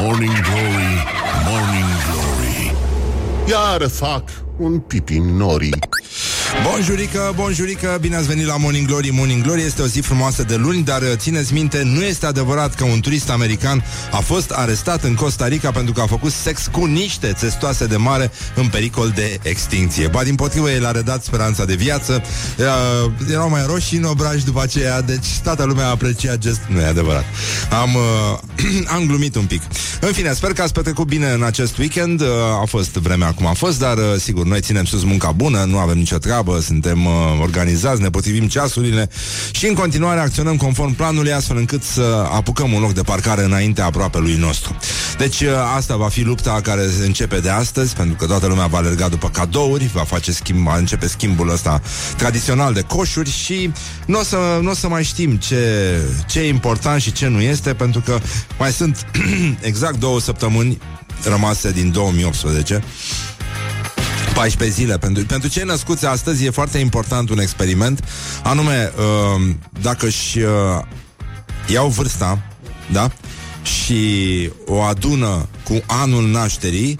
Morning Glory, Morning Glory. Iar fac un pipi nori. Bonjurică, bonjurică, bine ați venit la Morning Glory. Morning Glory este o zi frumoasă de luni Dar uh, țineți minte, nu este adevărat că un turist american A fost arestat în Costa Rica Pentru că a făcut sex cu niște testoase de mare În pericol de extinție. Ba din potrivă, el a redat speranța de viață. Uh, Erau mai roșii în obraj după aceea Deci toată lumea a apreciat gest. Nu e adevărat. Am, uh, am glumit un pic În fine, sper că ați petrecut bine în acest weekend uh, A fost vremea cum a fost Dar uh, sigur, noi ținem sus munca bună Nu avem nicio treabă treabă, suntem uh, organizați, ne potrivim ceasurile și în continuare acționăm conform planului astfel încât să apucăm un loc de parcare înainte aproape lui nostru. Deci uh, asta va fi lupta care începe de astăzi, pentru că toată lumea va alerga după cadouri, va face schimb, va începe schimbul ăsta tradițional de coșuri și nu o să, n-o să mai știm ce, ce e important și ce nu este, pentru că mai sunt exact două săptămâni rămase din 2018 14 zile. Pentru, pentru cei născuți astăzi e foarte important un experiment, anume, uh, dacă își uh, iau vârsta, da? Și o adună cu anul nașterii,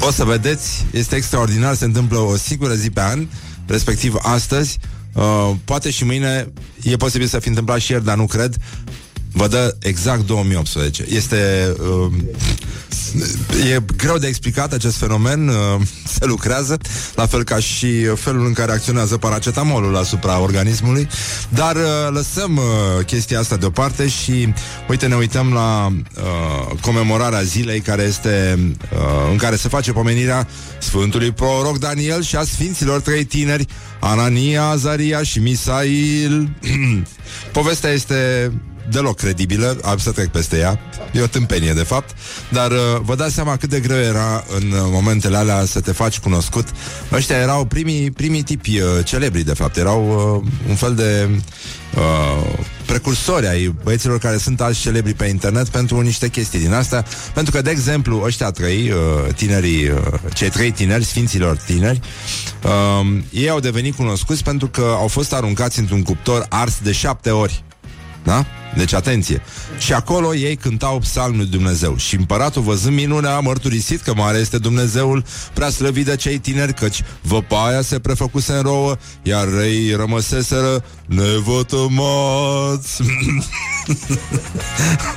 o să vedeți, este extraordinar, se întâmplă o singură zi pe an, respectiv astăzi, uh, poate și mâine, e posibil să fi întâmplat și ieri, dar nu cred, vă dă exact 2018. Este... Uh, e greu de explicat acest fenomen, uh, se lucrează, la fel ca și felul în care acționează paracetamolul asupra organismului, dar uh, lăsăm uh, chestia asta deoparte și, uite, ne uităm la uh, comemorarea zilei care este, uh, în care se face pomenirea Sfântului Proroc Daniel și a Sfinților trei tineri, Anania, Azaria și Misail. Povestea este deloc credibilă, am să trec peste ea. E o tâmpenie, de fapt. Dar uh, vă dați seama cât de greu era în uh, momentele alea să te faci cunoscut. Ăștia erau primii, primii tipi uh, celebri, de fapt. Erau uh, un fel de uh, precursori ai băieților care sunt alți celebri pe internet pentru niște chestii din astea. Pentru că, de exemplu, ăștia trei, uh, tinerii, uh, cei trei tineri, sfinților tineri, uh, ei au devenit cunoscuți pentru că au fost aruncați într-un cuptor ars de șapte ori. Da? Deci atenție. Și acolo ei cântau psalmul lui Dumnezeu. Și împăratul văzând minunea a mărturisit că mare este Dumnezeul prea slăvit de cei tineri, căci văpaia se prefăcuse în rouă, iar rei rămăseseră nevătămați.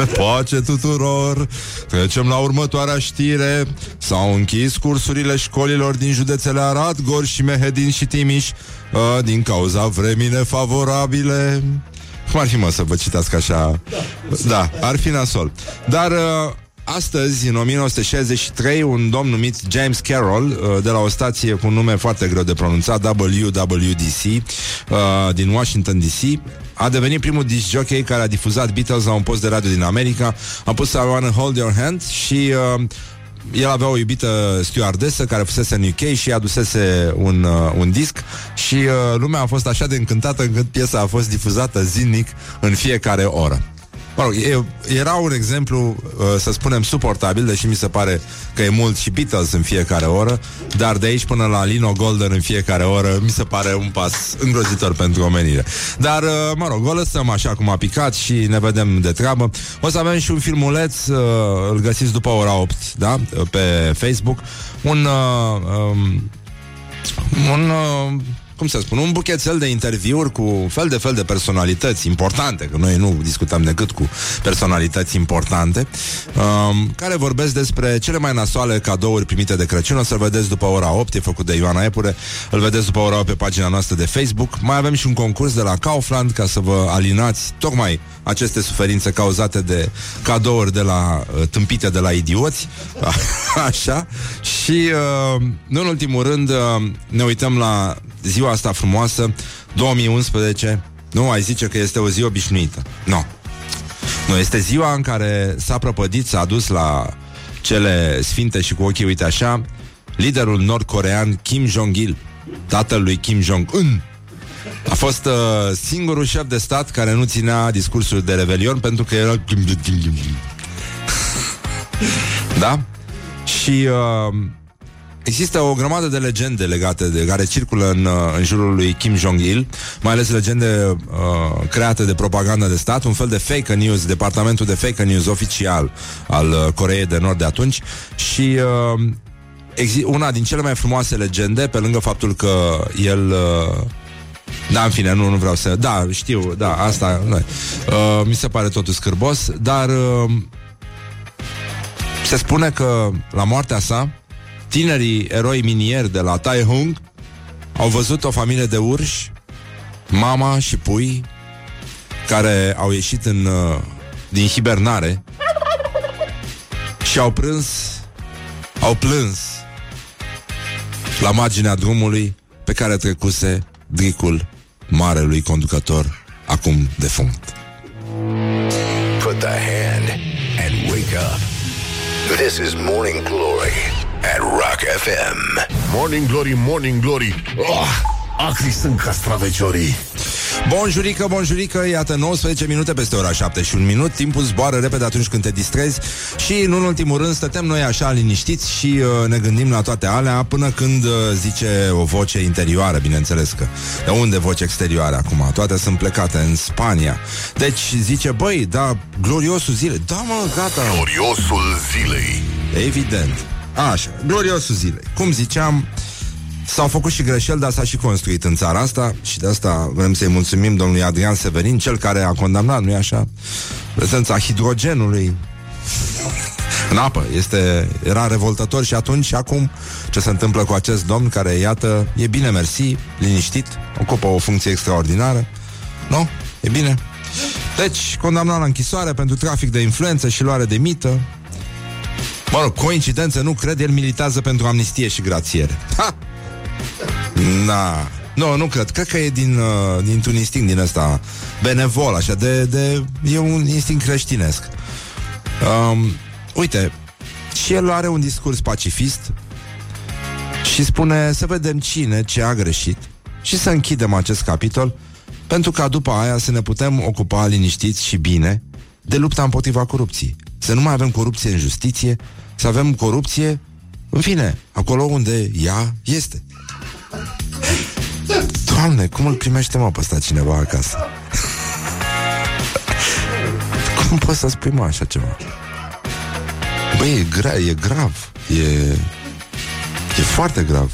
Pace tuturor! Trecem la următoarea știre. S-au închis cursurile școlilor din județele Arad, Gor și Mehedin și Timiș uh, din cauza vremii nefavorabile. Cum ar fi, mă, să vă citească așa? Da, da ar fi nasol. Dar... Uh, Astăzi, în 1963, un domn numit James Carroll, uh, de la o stație cu un nume foarte greu de pronunțat, WWDC, uh, din Washington DC, a devenit primul disc jockey care a difuzat Beatles la un post de radio din America. A pus I Wanna Hold Your Hand și uh, el avea o iubită stewardesă care fusese în UK și adusese un, uh, un disc și uh, lumea a fost așa de încântată încât piesa a fost difuzată zilnic în fiecare oră. Mă rog, e, era un exemplu, uh, să spunem, suportabil, deși mi se pare că e mult și Beatles în fiecare oră, dar de aici până la Lino Golden în fiecare oră, mi se pare un pas îngrozitor pentru omenire. Dar, uh, mă rog, o lăsăm așa cum a picat și ne vedem de treabă. O să avem și un filmuleț, uh, îl găsiți după ora 8, da? Pe Facebook. Un... Uh, um, un uh, cum să spun, un buchețel de interviuri cu fel de fel de personalități importante, că noi nu discutăm decât cu personalități importante, um, care vorbesc despre cele mai nasoale cadouri primite de Crăciun. O să-l vedeți după ora 8, e făcut de Ioana Epure, îl vedeți după ora 8 pe pagina noastră de Facebook. Mai avem și un concurs de la Kaufland ca să vă alinați tocmai aceste suferințe cauzate de cadouri de la uh, tâmpite de la idioți. Așa. Și, uh, nu în ultimul rând, uh, ne uităm la ziua asta frumoasă, 2011, nu ai zice că este o zi obișnuită. Nu. No. Nu, este ziua în care s-a prăpădit, s-a dus la cele sfinte și cu ochii, uite așa, liderul nord-corean Kim Jong-il, tatăl lui Kim Jong-un. A fost uh, singurul șef de stat care nu ținea discursul de revelion pentru că era... da? Și uh, Există o grămadă de legende legate de care circulă în, uh, în jurul lui Kim Jong-il, mai ales legende uh, create de propaganda de stat, un fel de fake news, departamentul de fake news oficial al uh, Coreei de Nord de atunci. Și uh, una din cele mai frumoase legende, pe lângă faptul că el uh, da, în fine, nu, nu vreau să... Da, știu, da, asta... Uh, mi se pare totul scârbos, dar uh, se spune că la moartea sa tinerii eroi minieri de la Tai Hung au văzut o familie de urși, mama și pui, care au ieșit în, uh, din hibernare și au prâns, au plâns la marginea drumului pe care trecuse dricul marelui conducător, acum defunct. Put the hand and wake up. This is Morning Glory at Rock FM. Morning Glory, Morning Glory. Oh, acri sunt castraveciorii. Bonjurică, bonjurică, iată 19 minute peste ora 7 și un minut Timpul zboară repede atunci când te distrezi Și în ultimul rând stătem noi așa liniștiți Și uh, ne gândim la toate alea Până când uh, zice o voce interioară Bineînțeles că De unde voce exterioară acum? Toate sunt plecate în Spania Deci zice, băi, da, gloriosul zilei Da mă, gata Gloriosul zilei Evident Așa, gloriosul zilei Cum ziceam, S-au făcut și greșeli, dar s-a și construit în țara asta și de asta vrem să-i mulțumim domnului Adrian Severin, cel care a condamnat, nu-i așa, prezența hidrogenului în apă. Este, era revoltător și atunci și acum ce se întâmplă cu acest domn care, iată, e bine mersi, liniștit, ocupă o funcție extraordinară. Nu? E bine. Deci, condamnat la închisoare pentru trafic de influență și luare de mită. Mă rog, coincidență, nu cred, el militează pentru amnistie și grațiere. Ha! Na. Nu, nu cred. Cred că e din, uh, dintr-un instinct din ăsta benevol, așa, de, de... E un instinct creștinesc. Um, uite, și el are un discurs pacifist și spune să vedem cine, ce a greșit și să închidem acest capitol pentru ca după aia să ne putem ocupa liniștiți și bine de lupta împotriva corupției. Să nu mai avem corupție în justiție, să avem corupție, în fine, acolo unde ea este. Doamne, cum îl primește mă pe ăsta cineva acasă? cum poți să spui mă așa ceva? Băi, e, gra- e grav E, e foarte grav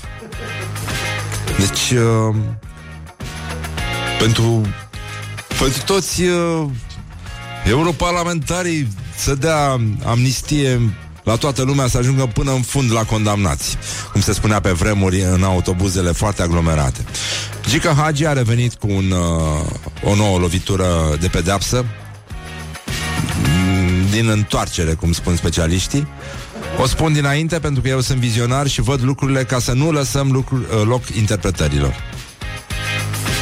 Deci uh, Pentru Pentru toți uh, Europarlamentarii Să dea amnistie la toată lumea să ajungă până în fund la condamnați, cum se spunea pe vremuri în autobuzele foarte aglomerate. Gica Hagi a revenit cu un, uh, o nouă lovitură de pedeapsă mm, din întoarcere, cum spun specialiștii. O spun dinainte pentru că eu sunt vizionar și văd lucrurile ca să nu lăsăm lucruri, uh, loc interpretărilor.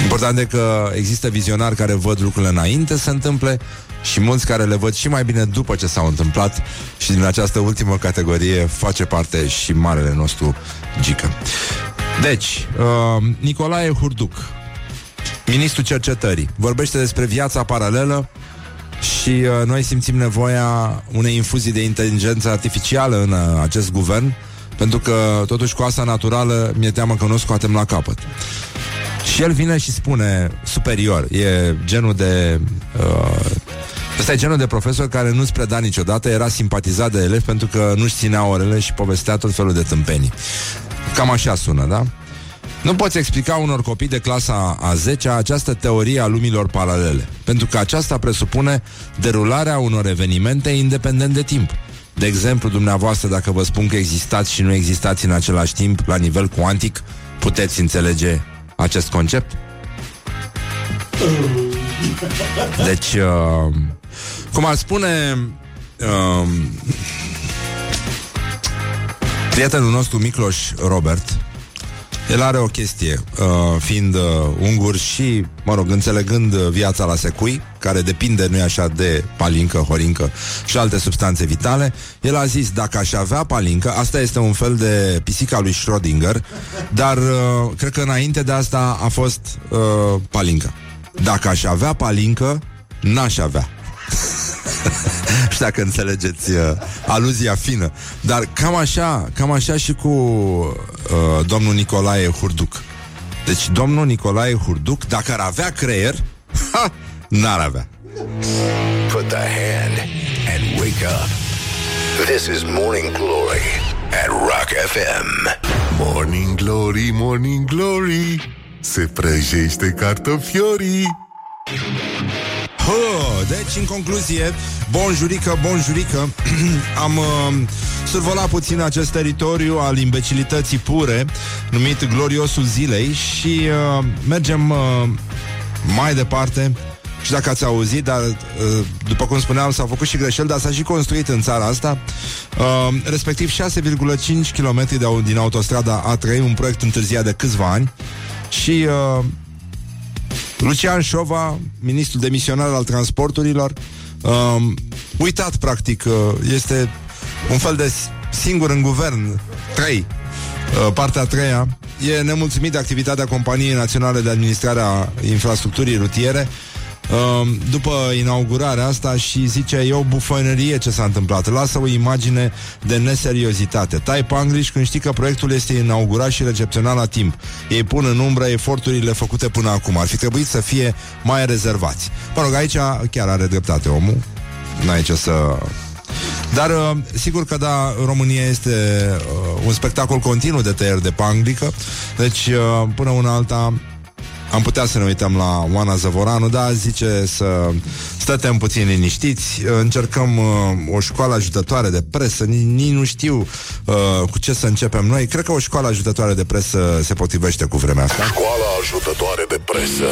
Important e că există vizionari care văd lucrurile înainte să se întâmple și mulți care le văd și mai bine după ce s-au întâmplat și din această ultimă categorie face parte și marele nostru Gică. Deci, uh, Nicolae Hurduc, ministrul cercetării, vorbește despre viața paralelă și uh, noi simțim nevoia unei infuzii de inteligență artificială în uh, acest guvern, pentru că totuși cu asta naturală mi-e teamă că nu o scoatem la capăt. Și el vine și spune superior, e genul de uh, Ăsta e genul de profesor care nu-ți preda niciodată, era simpatizat de elevi pentru că nu-și ținea orele și povestea tot felul de tâmpenii. Cam așa sună, da? Nu poți explica unor copii de clasa a 10 această teorie a lumilor paralele, pentru că aceasta presupune derularea unor evenimente independent de timp. De exemplu, dumneavoastră, dacă vă spun că existați și nu existați în același timp la nivel cuantic, puteți înțelege acest concept? Deci, uh, cum ar spune uh, prietenul nostru Micloș Robert, el are o chestie, uh, fiind uh, ungur și, mă rog, înțelegând viața la secui, care depinde, nu așa, de palincă, horincă și alte substanțe vitale, el a zis, dacă aș avea palincă, asta este un fel de pisica lui Schrödinger, dar uh, cred că înainte de asta a fost uh, palincă. Dacă aș avea palincă, n-aș avea. știu dacă înțelegeți uh, aluzia fină. Dar cam așa, cam așa și cu uh, domnul Nicolae Hurduc. Deci domnul Nicolae Hurduc, dacă ar avea creier, ha, n-ar avea. Put the hand and wake up. This is Morning Glory at Rock FM. Morning Glory, Morning Glory, se prăjește cartofiorii. Hă, deci, în concluzie, bonjurică, bonjurică, am uh, survolat puțin acest teritoriu al imbecilității pure, numit Gloriosul Zilei și uh, mergem uh, mai departe. Și dacă ați auzit, dar uh, după cum spuneam, s-au făcut și greșeli, dar s-a și construit în țara asta, uh, respectiv 6,5 km de, din autostrada A3, un proiect întârziat de câțiva ani și uh, Lucian Șova, ministrul demisionar al transporturilor, um, uitat practic, uh, este un fel de singur în guvern, trei, uh, partea a treia, e nemulțumit de activitatea Companiei Naționale de Administrare a Infrastructurii Rutiere, Um, după inaugurarea asta și zice e o bufănărie ce s-a întâmplat. Lasă o imagine de neseriozitate. Tai pangliș când știi că proiectul este inaugurat și recepționat la timp. Ei pun în umbră eforturile făcute până acum. Ar fi trebuit să fie mai rezervați. Mă rog, aici chiar are dreptate omul. N-ai ce să dar uh, sigur că da, România este uh, un spectacol continuu de tăieri de panglică, deci uh, până una alta am putea să ne uităm la Oana Zăvoranu, dar zice să stătem puțin liniștiți, încercăm uh, o școală ajutătoare de presă, nici nu știu uh, cu ce să începem noi. Cred că o școală ajutătoare de presă se potrivește cu vremea asta. Școala ajutătoare de presă.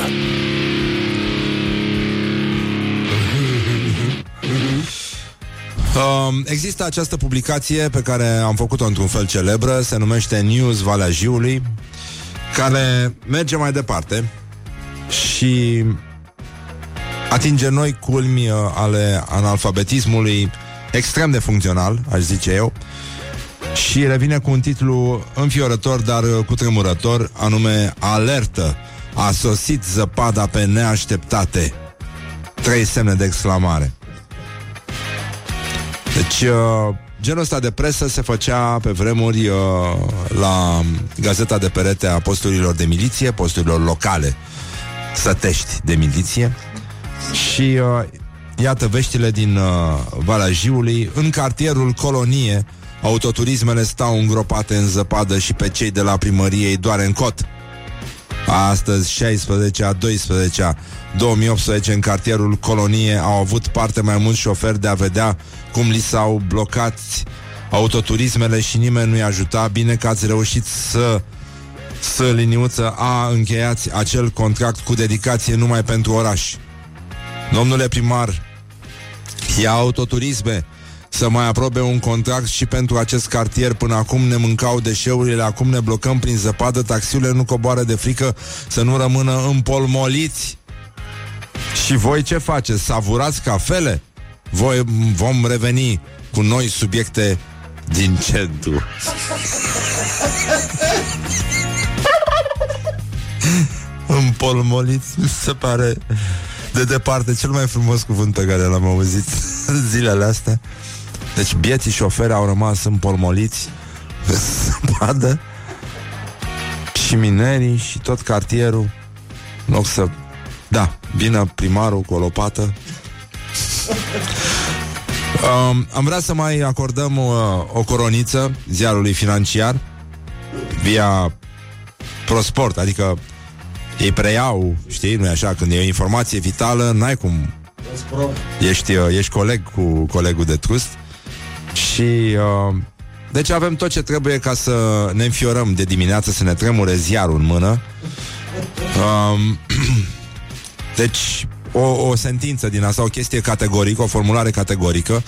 Uh, există această publicație pe care am făcut-o într-un fel celebră, se numește News Valea Jiului care merge mai departe și atinge noi culmi uh, ale analfabetismului extrem de funcțional, aș zice eu, și revine cu un titlu înfiorător, dar uh, cu tremurător, anume Alertă! A sosit zăpada pe neașteptate. Trei semne de exclamare. Deci, uh, Genul ăsta de presă se făcea pe vremuri uh, la gazeta de perete a posturilor de miliție, posturilor locale. Sătești de miliție. Și uh, iată veștile din uh, Valea Jiului. În cartierul Colonie autoturismele stau îngropate în zăpadă și pe cei de la primărie îi doare în cot. Astăzi, 16 a 12 2018, în cartierul Colonie au avut parte mai mulți șoferi de a vedea cum li s-au blocat autoturismele și nimeni nu-i ajuta. Bine că ați reușit să să liniuță a încheiați acel contract cu dedicație numai pentru oraș. Domnule primar, ia autoturisme să mai aprobe un contract și pentru acest cartier. Până acum ne mâncau deșeurile, acum ne blocăm prin zăpadă, taxiurile nu coboară de frică să nu rămână împolmoliți. Și voi ce faceți? Savurați cafele? Voi vom reveni cu noi subiecte din centru. Împolmoliți, mi se pare de departe cel mai frumos cuvânt pe care l-am auzit zilele astea. Deci bieții șoferi au rămas împolmoliți pe spadă și minerii și tot cartierul în loc să da, vină primarul cu o lopată. Um, Am vrea să mai acordăm o, o coroniță ziarului financiar via ProSport, adică ei preiau, știi, nu așa, când e o informație vitală, n-ai cum. Ești, ești coleg cu colegul de trust și uh, deci avem tot ce trebuie ca să ne înfiorăm de dimineață, să ne tremure ziarul în mână. Um, deci, o, o sentință din asta, o chestie categorică, o formulare categorică,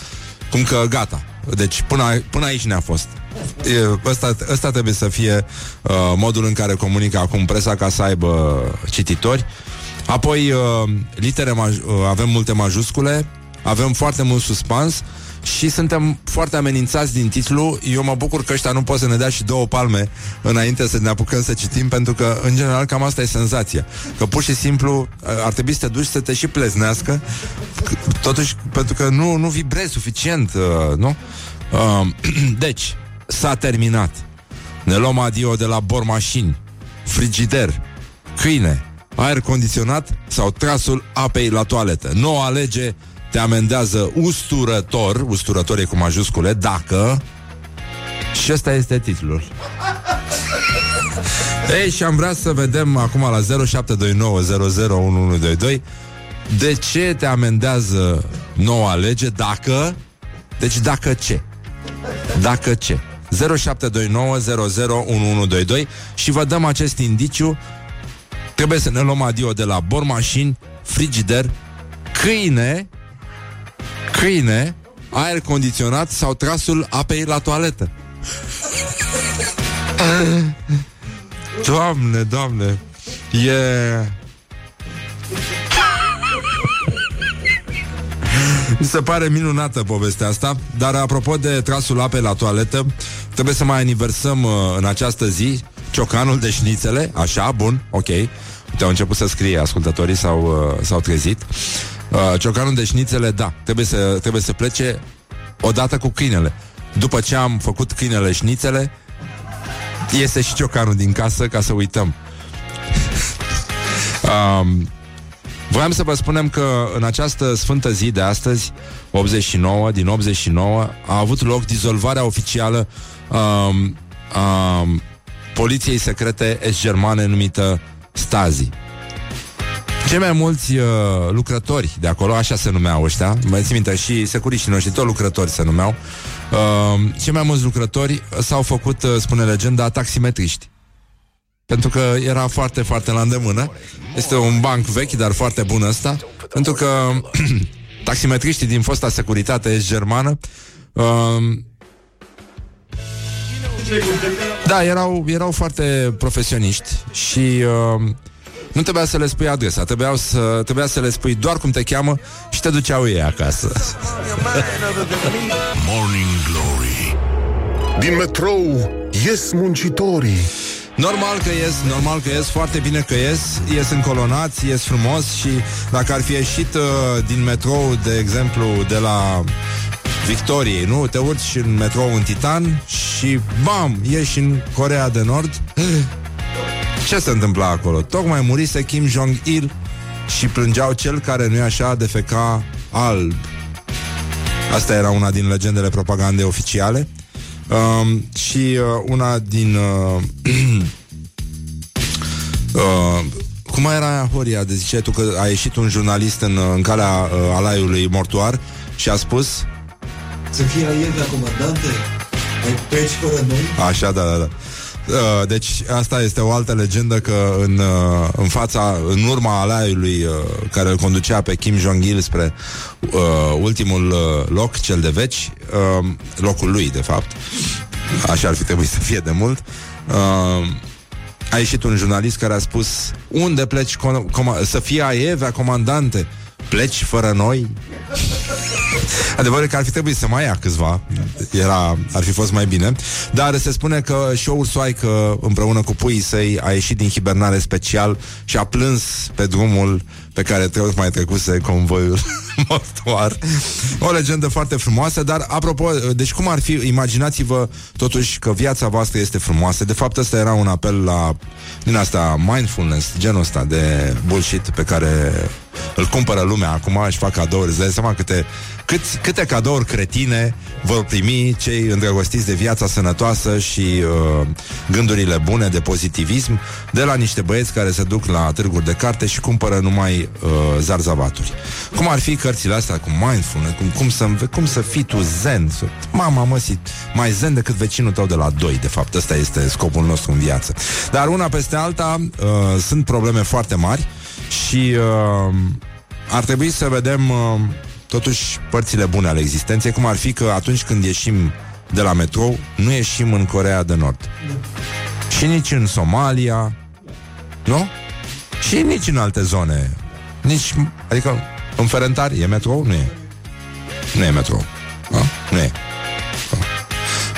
cum că gata. Deci până, până aici ne-a fost. E, ăsta, ăsta trebuie să fie uh, modul în care comunică acum presa ca să aibă cititori. Apoi, uh, litere maj- uh, avem multe majuscule, avem foarte mult suspans și suntem foarte amenințați din titlu. Eu mă bucur că ăștia nu pot să ne dea și două palme înainte să ne apucăm să citim, pentru că, în general, cam asta e senzația. Că pur și simplu ar trebui să te duci să te și pleznească, totuși, pentru că nu, nu vibrezi suficient, uh, nu? Uh, deci, s-a terminat. Ne luăm adio de la bormașini, frigider, câine, aer condiționat sau trasul apei la toaletă. Noua lege te amendează usturător, usturător e cu majuscule, dacă... Și ăsta este titlul. Ei, și am vrea să vedem acum la 0729001122 de ce te amendează noua lege dacă... Deci dacă ce? Dacă ce? 0729001122 și vă dăm acest indiciu Trebuie să ne luăm adio de la bormașini, frigider, câine, câine, aer condiționat sau trasul apei la toaletă. Doamne, doamne, e... Mi se pare minunată povestea asta Dar apropo de trasul apei la toaletă Trebuie să mai aniversăm uh, în această zi Ciocanul de șnițele. Așa, bun, ok. Uite, au început să scrie ascultătorii S-au, uh, s-au trezit. uh, Ciocanul de șnițele, da Trebuie să, trebuie să plece odată cu câinele După ce am făcut câinele șnițele Iese și ciocanul din casă Ca să uităm um, Voiam să vă spunem că în această sfântă zi de astăzi, 89, din 89, a avut loc dizolvarea oficială um, um, poliției secrete est-germane numită Stasi. Cei mai mulți uh, lucrători de acolo, așa se numeau ăștia, mai țin minte, și securiștii noștri, tot lucrători se numeau, uh, cei mai mulți lucrători s-au făcut, uh, spune legenda, taximetriști. Pentru că era foarte, foarte la îndemână. Este un banc vechi, dar foarte bun ăsta. Pentru că taximetriștii din fosta securitate germană uh, da, erau, erau foarte profesioniști și uh, nu trebuia să le spui adresa, trebuia să, trebuia să le spui doar cum te cheamă și te duceau ei acasă. Morning Glory Din metrou ies muncitorii Normal că ies, normal că ies, foarte bine că ies, ies încolonați, ies frumos și dacă ar fi ieșit uh, din metrou, de exemplu, de la Victoriei, nu? Te urci în metrou în Titan și bam, ieși în Corea de Nord. Ce se întâmpla acolo? Tocmai murise Kim Jong-il și plângeau cel care nu-i așa defeca alb. Asta era una din legendele propagandei oficiale. Um, și uh, una din... Uh, uh, cum mai era aia, Horia, de ziceai tu că a ieșit un jurnalist în, în calea uh, alaiului mortuar și a spus să fie aievea comandante Ai peci fără noi Așa, da, da, da Uh, deci asta este o altă legendă că în, uh, în fața, în urma alaiului uh, care îl conducea pe Kim Jong-il spre uh, ultimul uh, loc, cel de veci, uh, locul lui, de fapt, așa ar fi trebuit să fie de mult, uh, a ieșit un jurnalist care a spus unde pleci, com- com- să fie aievea comandante, pleci fără noi? Adevărul că ar fi trebuit să mai ia câțiva Era, ar fi fost mai bine Dar se spune că show-ul Soaică Împreună cu puii săi A ieșit din hibernare special Și a plâns pe drumul pe care trebuie mai trecuse convoiul mortuar. O legendă foarte frumoasă, dar apropo, deci cum ar fi, imaginați-vă totuși că viața voastră este frumoasă. De fapt, ăsta era un apel la din asta mindfulness, genul ăsta de bullshit pe care îl cumpără lumea acum, își fac cadouri, îți dai seama câte, cât, câte cadouri cretine vor primi cei îndrăgostiți de viața sănătoasă și uh, gândurile bune de pozitivism de la niște băieți care se duc la târguri de carte și cumpără numai uh, zarzavaturi. Cum ar fi cărțile astea cu mindfulness, cum, cum, să, cum să fii tu zen, să, mama măsit, mai zen decât vecinul tău de la doi, de fapt, ăsta este scopul nostru în viață. Dar una peste alta uh, sunt probleme foarte mari și uh, ar trebui să vedem uh, totuși părțile bune ale existenței, cum ar fi că atunci când ieșim de la metrou, nu ieșim în Corea de Nord. Și nici în Somalia, nu? Și nici în alte zone. Nici, adică, în Ferentari e metrou? Nu e. Nu e metrou. A? Nu e.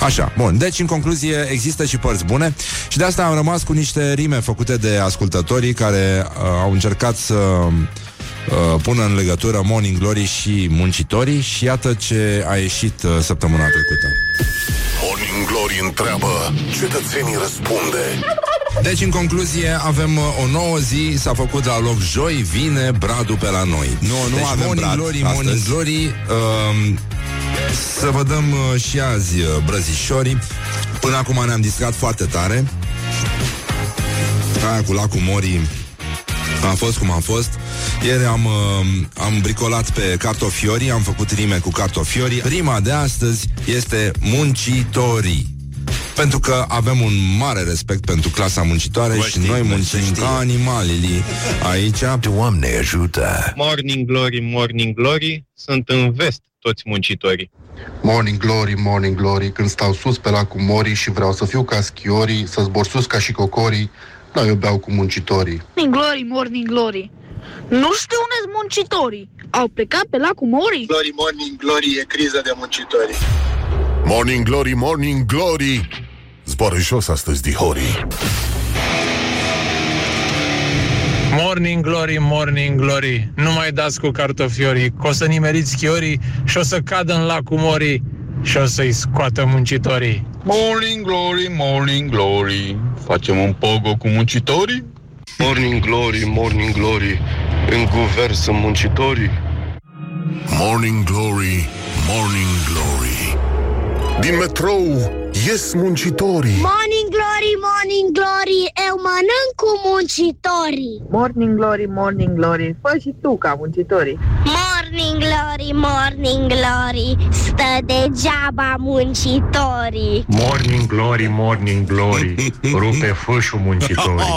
Așa, bun. Deci, în concluzie, există și părți bune și de asta am rămas cu niște rime făcute de ascultătorii care uh, au încercat să uh, pună în legătură Morning Glory și muncitorii și iată ce a ieșit uh, săptămâna trecută. Morning Glory întreabă, cetățenii răspunde. Deci, în concluzie, avem uh, o nouă zi, s-a făcut la loc joi, vine Bradu pe la noi. Nu, nu deci, avem Morning Brad Glory, astăzi. Morning Glory, uh, să vă dăm uh, și azi uh, brăzișorii. Până acum ne-am distrat foarte tare. Aia cu lacul Morii a fost cum a fost. Ieri am, uh, am bricolat pe cartofiorii, am făcut rime cu cartofiorii. Rima de astăzi este muncitorii. Pentru că avem un mare respect pentru clasa muncitoare Vă și știm, noi se muncim știe. ca animalii aici. Doamne ajută! Morning Glory, Morning Glory, sunt în vest toți muncitorii. Morning glory, morning glory, când stau sus pe lacul Mori și vreau să fiu ca schiorii, să zbor sus ca și cocorii, da, eu beau cu muncitorii. Morning glory, morning glory. Nu știu unde sunt muncitorii. Au plecat pe lacul Mori? Glory, morning glory, e criză de muncitori. Morning Glory, Morning Glory! Zboară jos astăzi, dihorii. Morning Glory, Morning Glory Nu mai dați cu cartofiorii Că o să nimeriți chiorii Și o să cadă în lacul morii Și o să-i scoată muncitorii Morning glory, morning glory Facem un pogo cu muncitorii? Morning glory, morning glory, în guvern sunt muncitorii. Morning Glory, Morning Glory. Din metrou ies muncitorii. Morning glory, morning glory, eu mănânc cu muncitorii. Morning glory, morning glory, fă și tu ca muncitorii. Morning glory, morning glory, stă degeaba muncitorii. Morning Glory, Morning Glory Rupe fâșul muncitorii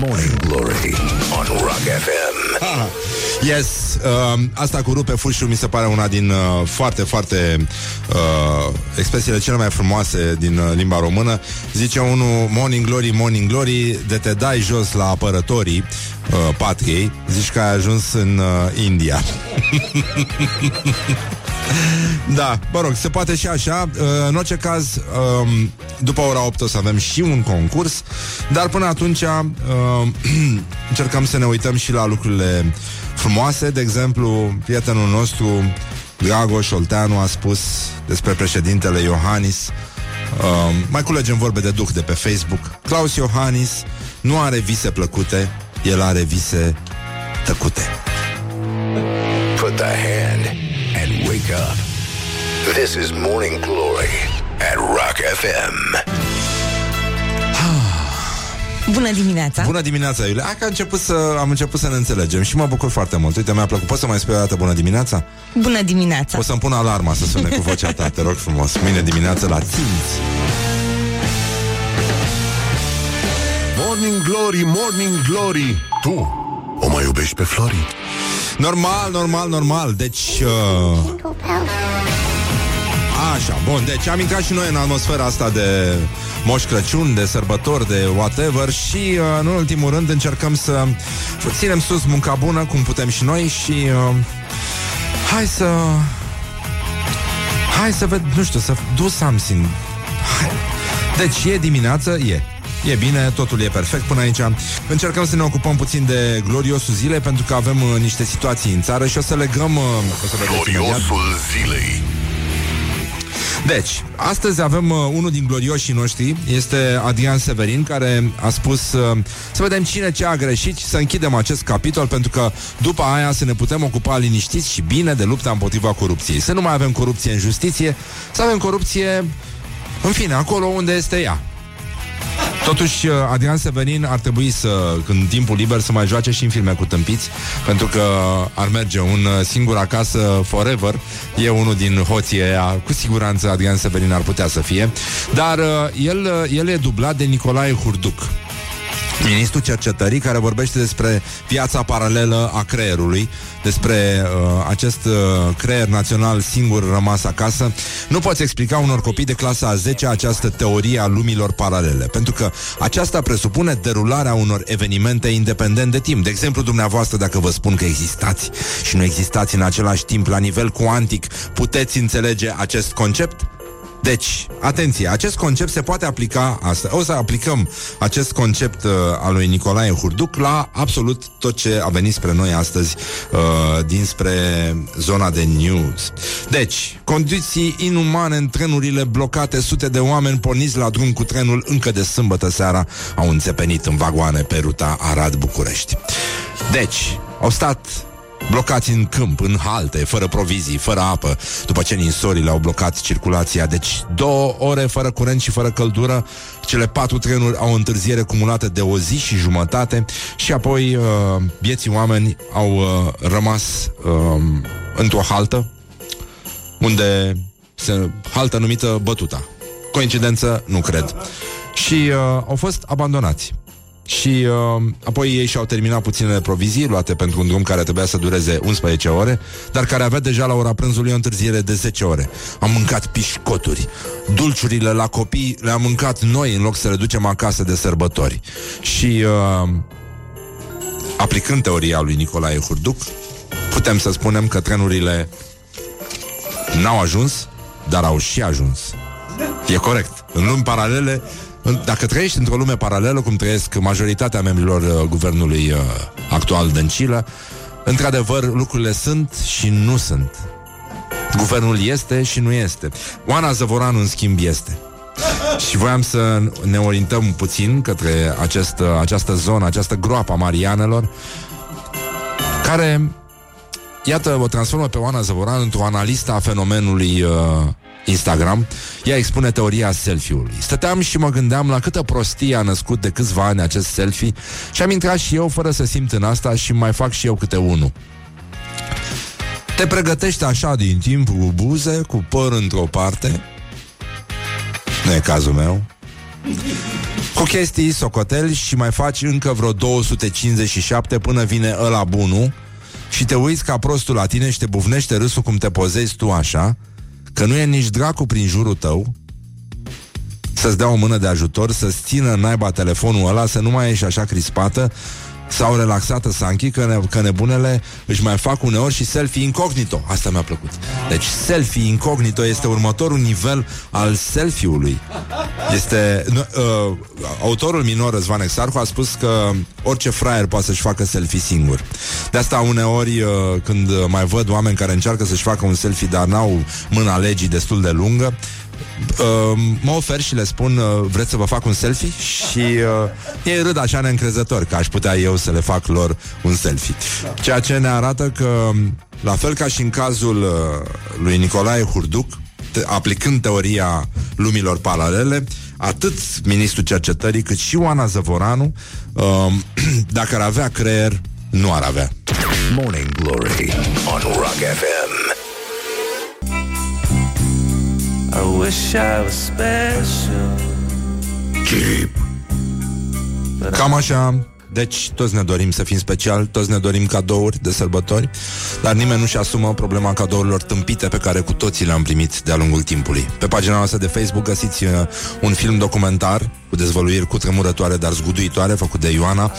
Morning Glory on Rock FM. Ah, yes, uh, asta cu rupe fușul mi se pare una din uh, foarte, foarte uh, expresiile cele mai frumoase din uh, limba română. Zice unul, morning glory, morning glory, de te dai jos la apărătorii uh, patriei, zici că ai ajuns în uh, India. Da, mă rog, se poate și așa. Uh, În orice caz um, După ora 8 o să avem și un concurs Dar până atunci uh, Încercăm să ne uităm și la lucrurile frumoase. De exemplu, prietenul nostru Dragoș Șolteanu a spus Despre președintele Iohannis uh, Mai culegem vorbe de duc de pe Facebook. Claus Iohannis nu are vise plăcute El are vise tăcute. Put the hand and wake up. This is Morning Glory at Rock FM. Bună dimineața! Bună dimineața, Iulia. Hai că a început să, am început să ne înțelegem și mă bucur foarte mult. Uite, mi-a plăcut. Poți să mai spui o dată bună dimineața? Bună dimineața! O să-mi pun alarma să sune cu vocea ta, te rog frumos. Mâine dimineață la ținți. Morning Glory, Morning Glory. Tu o mai iubești pe Flori? Normal, normal, normal. Deci... Uh... Așa, bun, deci am intrat și noi în atmosfera asta de Moș Crăciun, de sărbători, de whatever și, uh, în ultimul rând, încercăm să ținem sus munca bună, cum putem și noi și uh, hai să... Hai să ved, nu știu, să do something. Hai. Deci e dimineață, e. E bine, totul e perfect până aici. Încercăm să ne ocupăm puțin de gloriosul zilei pentru că avem uh, niște situații în țară și o să legăm... Uh, o să vedeți imediat. Gloriosul zilei. Deci, astăzi avem uh, unul din glorioșii noștri, este Adrian Severin, care a spus uh, să vedem cine ce a greșit și să închidem acest capitol, pentru că după aia să ne putem ocupa liniștiți și bine de lupta împotriva corupției. Să nu mai avem corupție în justiție, să avem corupție, în fine, acolo unde este ea. Totuși, uh, Adrian Severin ar trebui să, în timpul liber, să mai joace și în filme cu tâmpiți, pentru că ar merge un uh, singur acasă forever. E unul din hoții aia, cu siguranță Adrian Severin ar putea să fie. Dar uh, el, uh, el e dublat de Nicolae Hurduc. Ministrul Cercetării, care vorbește despre viața paralelă a creierului, despre uh, acest uh, creier național singur rămas acasă. Nu poți explica unor copii de clasa a 10 această teorie a lumilor paralele, pentru că aceasta presupune derularea unor evenimente independent de timp. De exemplu, dumneavoastră, dacă vă spun că existați și nu existați în același timp la nivel cuantic, puteți înțelege acest concept? Deci, atenție, acest concept se poate aplica asta. O să aplicăm acest concept uh, al lui Nicolae Hurduc la absolut tot ce a venit spre noi astăzi uh, dinspre zona de news. Deci, condiții inumane în trenurile blocate, sute de oameni porniți la drum cu trenul încă de sâmbătă seara au înțepenit în vagoane pe ruta Arad-București. Deci, au stat blocați în câmp, în halte, fără provizii, fără apă, după ce ninsorile au blocat circulația. Deci două ore fără curent și fără căldură, cele patru trenuri au o întârziere cumulată de o zi și jumătate și apoi uh, vieții oameni au uh, rămas uh, într-o haltă unde se haltă numită Bătuta. Coincidență? Nu cred. Și uh, au fost abandonați. Și uh, apoi ei și-au terminat puținele provizii luate pentru un drum care trebuia să dureze 11 ore, dar care avea deja la ora prânzului o întârziere de 10 ore. Am mâncat pișcoturi. Dulciurile la copii le-am mâncat noi în loc să le ducem acasă de sărbători. Și uh, aplicând teoria lui Nicolae Hurduc, putem să spunem că trenurile n-au ajuns, dar au și ajuns. E corect. În lumi paralele, în- dacă trăiești într-o lume paralelă, cum trăiesc majoritatea membrilor uh, guvernului uh, actual Dăncilă, într-adevăr, lucrurile sunt și nu sunt. Guvernul este și nu este. Oana Zăvoranu, în schimb, este. Și voiam să ne orientăm puțin către acest, uh, această zonă, această groapă a Marianelor, care, iată, o transformă pe Oana Zăvoran într-o analistă a fenomenului uh, Instagram. Ea expune teoria selfie-ului. Stăteam și mă gândeam la câtă prostie a născut de câțiva ani acest selfie și am intrat și eu fără să simt în asta și mai fac și eu câte unul. Te pregătești așa din timp cu buze, cu păr într-o parte Nu e cazul meu Cu chestii, socoteli și mai faci încă vreo 257 până vine ăla bunul Și te uiți ca prostul la tine și te bufnește râsul cum te pozezi tu așa Că nu e nici dracu prin jurul tău Să-ți dea o mână de ajutor Să-ți țină naiba telefonul ăla Să nu mai ești așa crispată sau relaxată Sanchi, că, ne, că nebunele își mai fac uneori și selfie incognito. Asta mi-a plăcut. Deci selfie incognito este următorul nivel al selfie-ului. Este... nu, Uh, autorul minor Răzvan Exarcu a spus că orice fraier poate să-și facă selfie singur. De asta uneori uh, când mai văd oameni care încearcă să-și facă un selfie dar n-au mâna legii destul de lungă, Uh, mă ofer și le spun uh, Vreți să vă fac un selfie? Și uh, ei râd așa neîncrezător Că aș putea eu să le fac lor un selfie Ceea ce ne arată că La fel ca și în cazul uh, Lui Nicolae Hurduc te- Aplicând teoria lumilor paralele Atât ministrul cercetării Cât și Oana Zăvoranu uh, Dacă ar avea creier Nu ar avea Morning Glory on Rock FM. I wish I was special. Jeep. Cam așa deci toți ne dorim să fim special, toți ne dorim cadouri de sărbători, dar nimeni nu-și asumă problema cadourilor tâmpite pe care cu toții le-am primit de-a lungul timpului. Pe pagina noastră de Facebook găsiți uh, un film documentar cu dezvăluiri cu tremurătoare, dar zguduitoare, făcut de Ioana,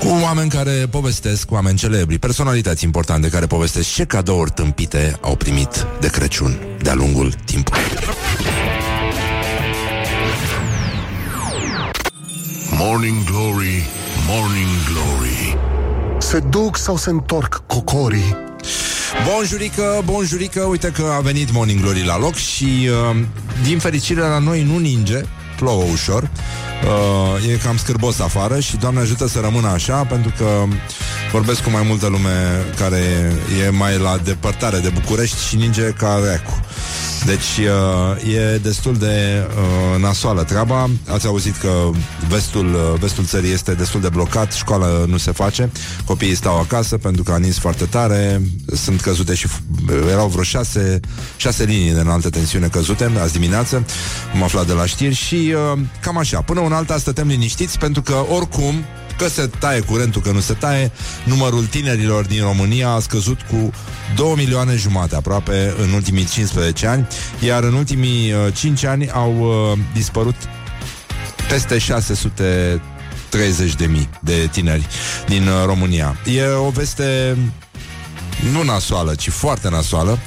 cu oameni care povestesc, oameni celebri, personalități importante care povestesc ce cadouri tâmpite au primit de Crăciun de-a lungul timpului. Morning Glory, Morning Glory. Se duc sau se întorc cocorii? Bonjurică, bonjurică, uite că a venit Morning Glory la loc și uh, din fericire la noi nu ninge, plouă ușor, uh, e cam scârbos afară și Doamne ajută să rămână așa pentru că vorbesc cu mai multă lume care e mai la depărtare de București și ninge ca recu. Deci uh, e destul de uh, nasoală treaba. Ați auzit că vestul, uh, vestul țării este destul de blocat, școala nu se face, copiii stau acasă pentru că a nins foarte tare, sunt căzute și f- erau vreo șase, șase linii de înaltă tensiune căzute azi dimineață, am aflat de la știri și uh, cam așa. Până un alta stătem liniștiți pentru că oricum că se taie curentul, că nu se taie, numărul tinerilor din România a scăzut cu 2 milioane jumate aproape în ultimii 15 ani, iar în ultimii uh, 5 ani au uh, dispărut peste 630 de mii de tineri din uh, România. E o veste nu nasoală, ci foarte nasoală,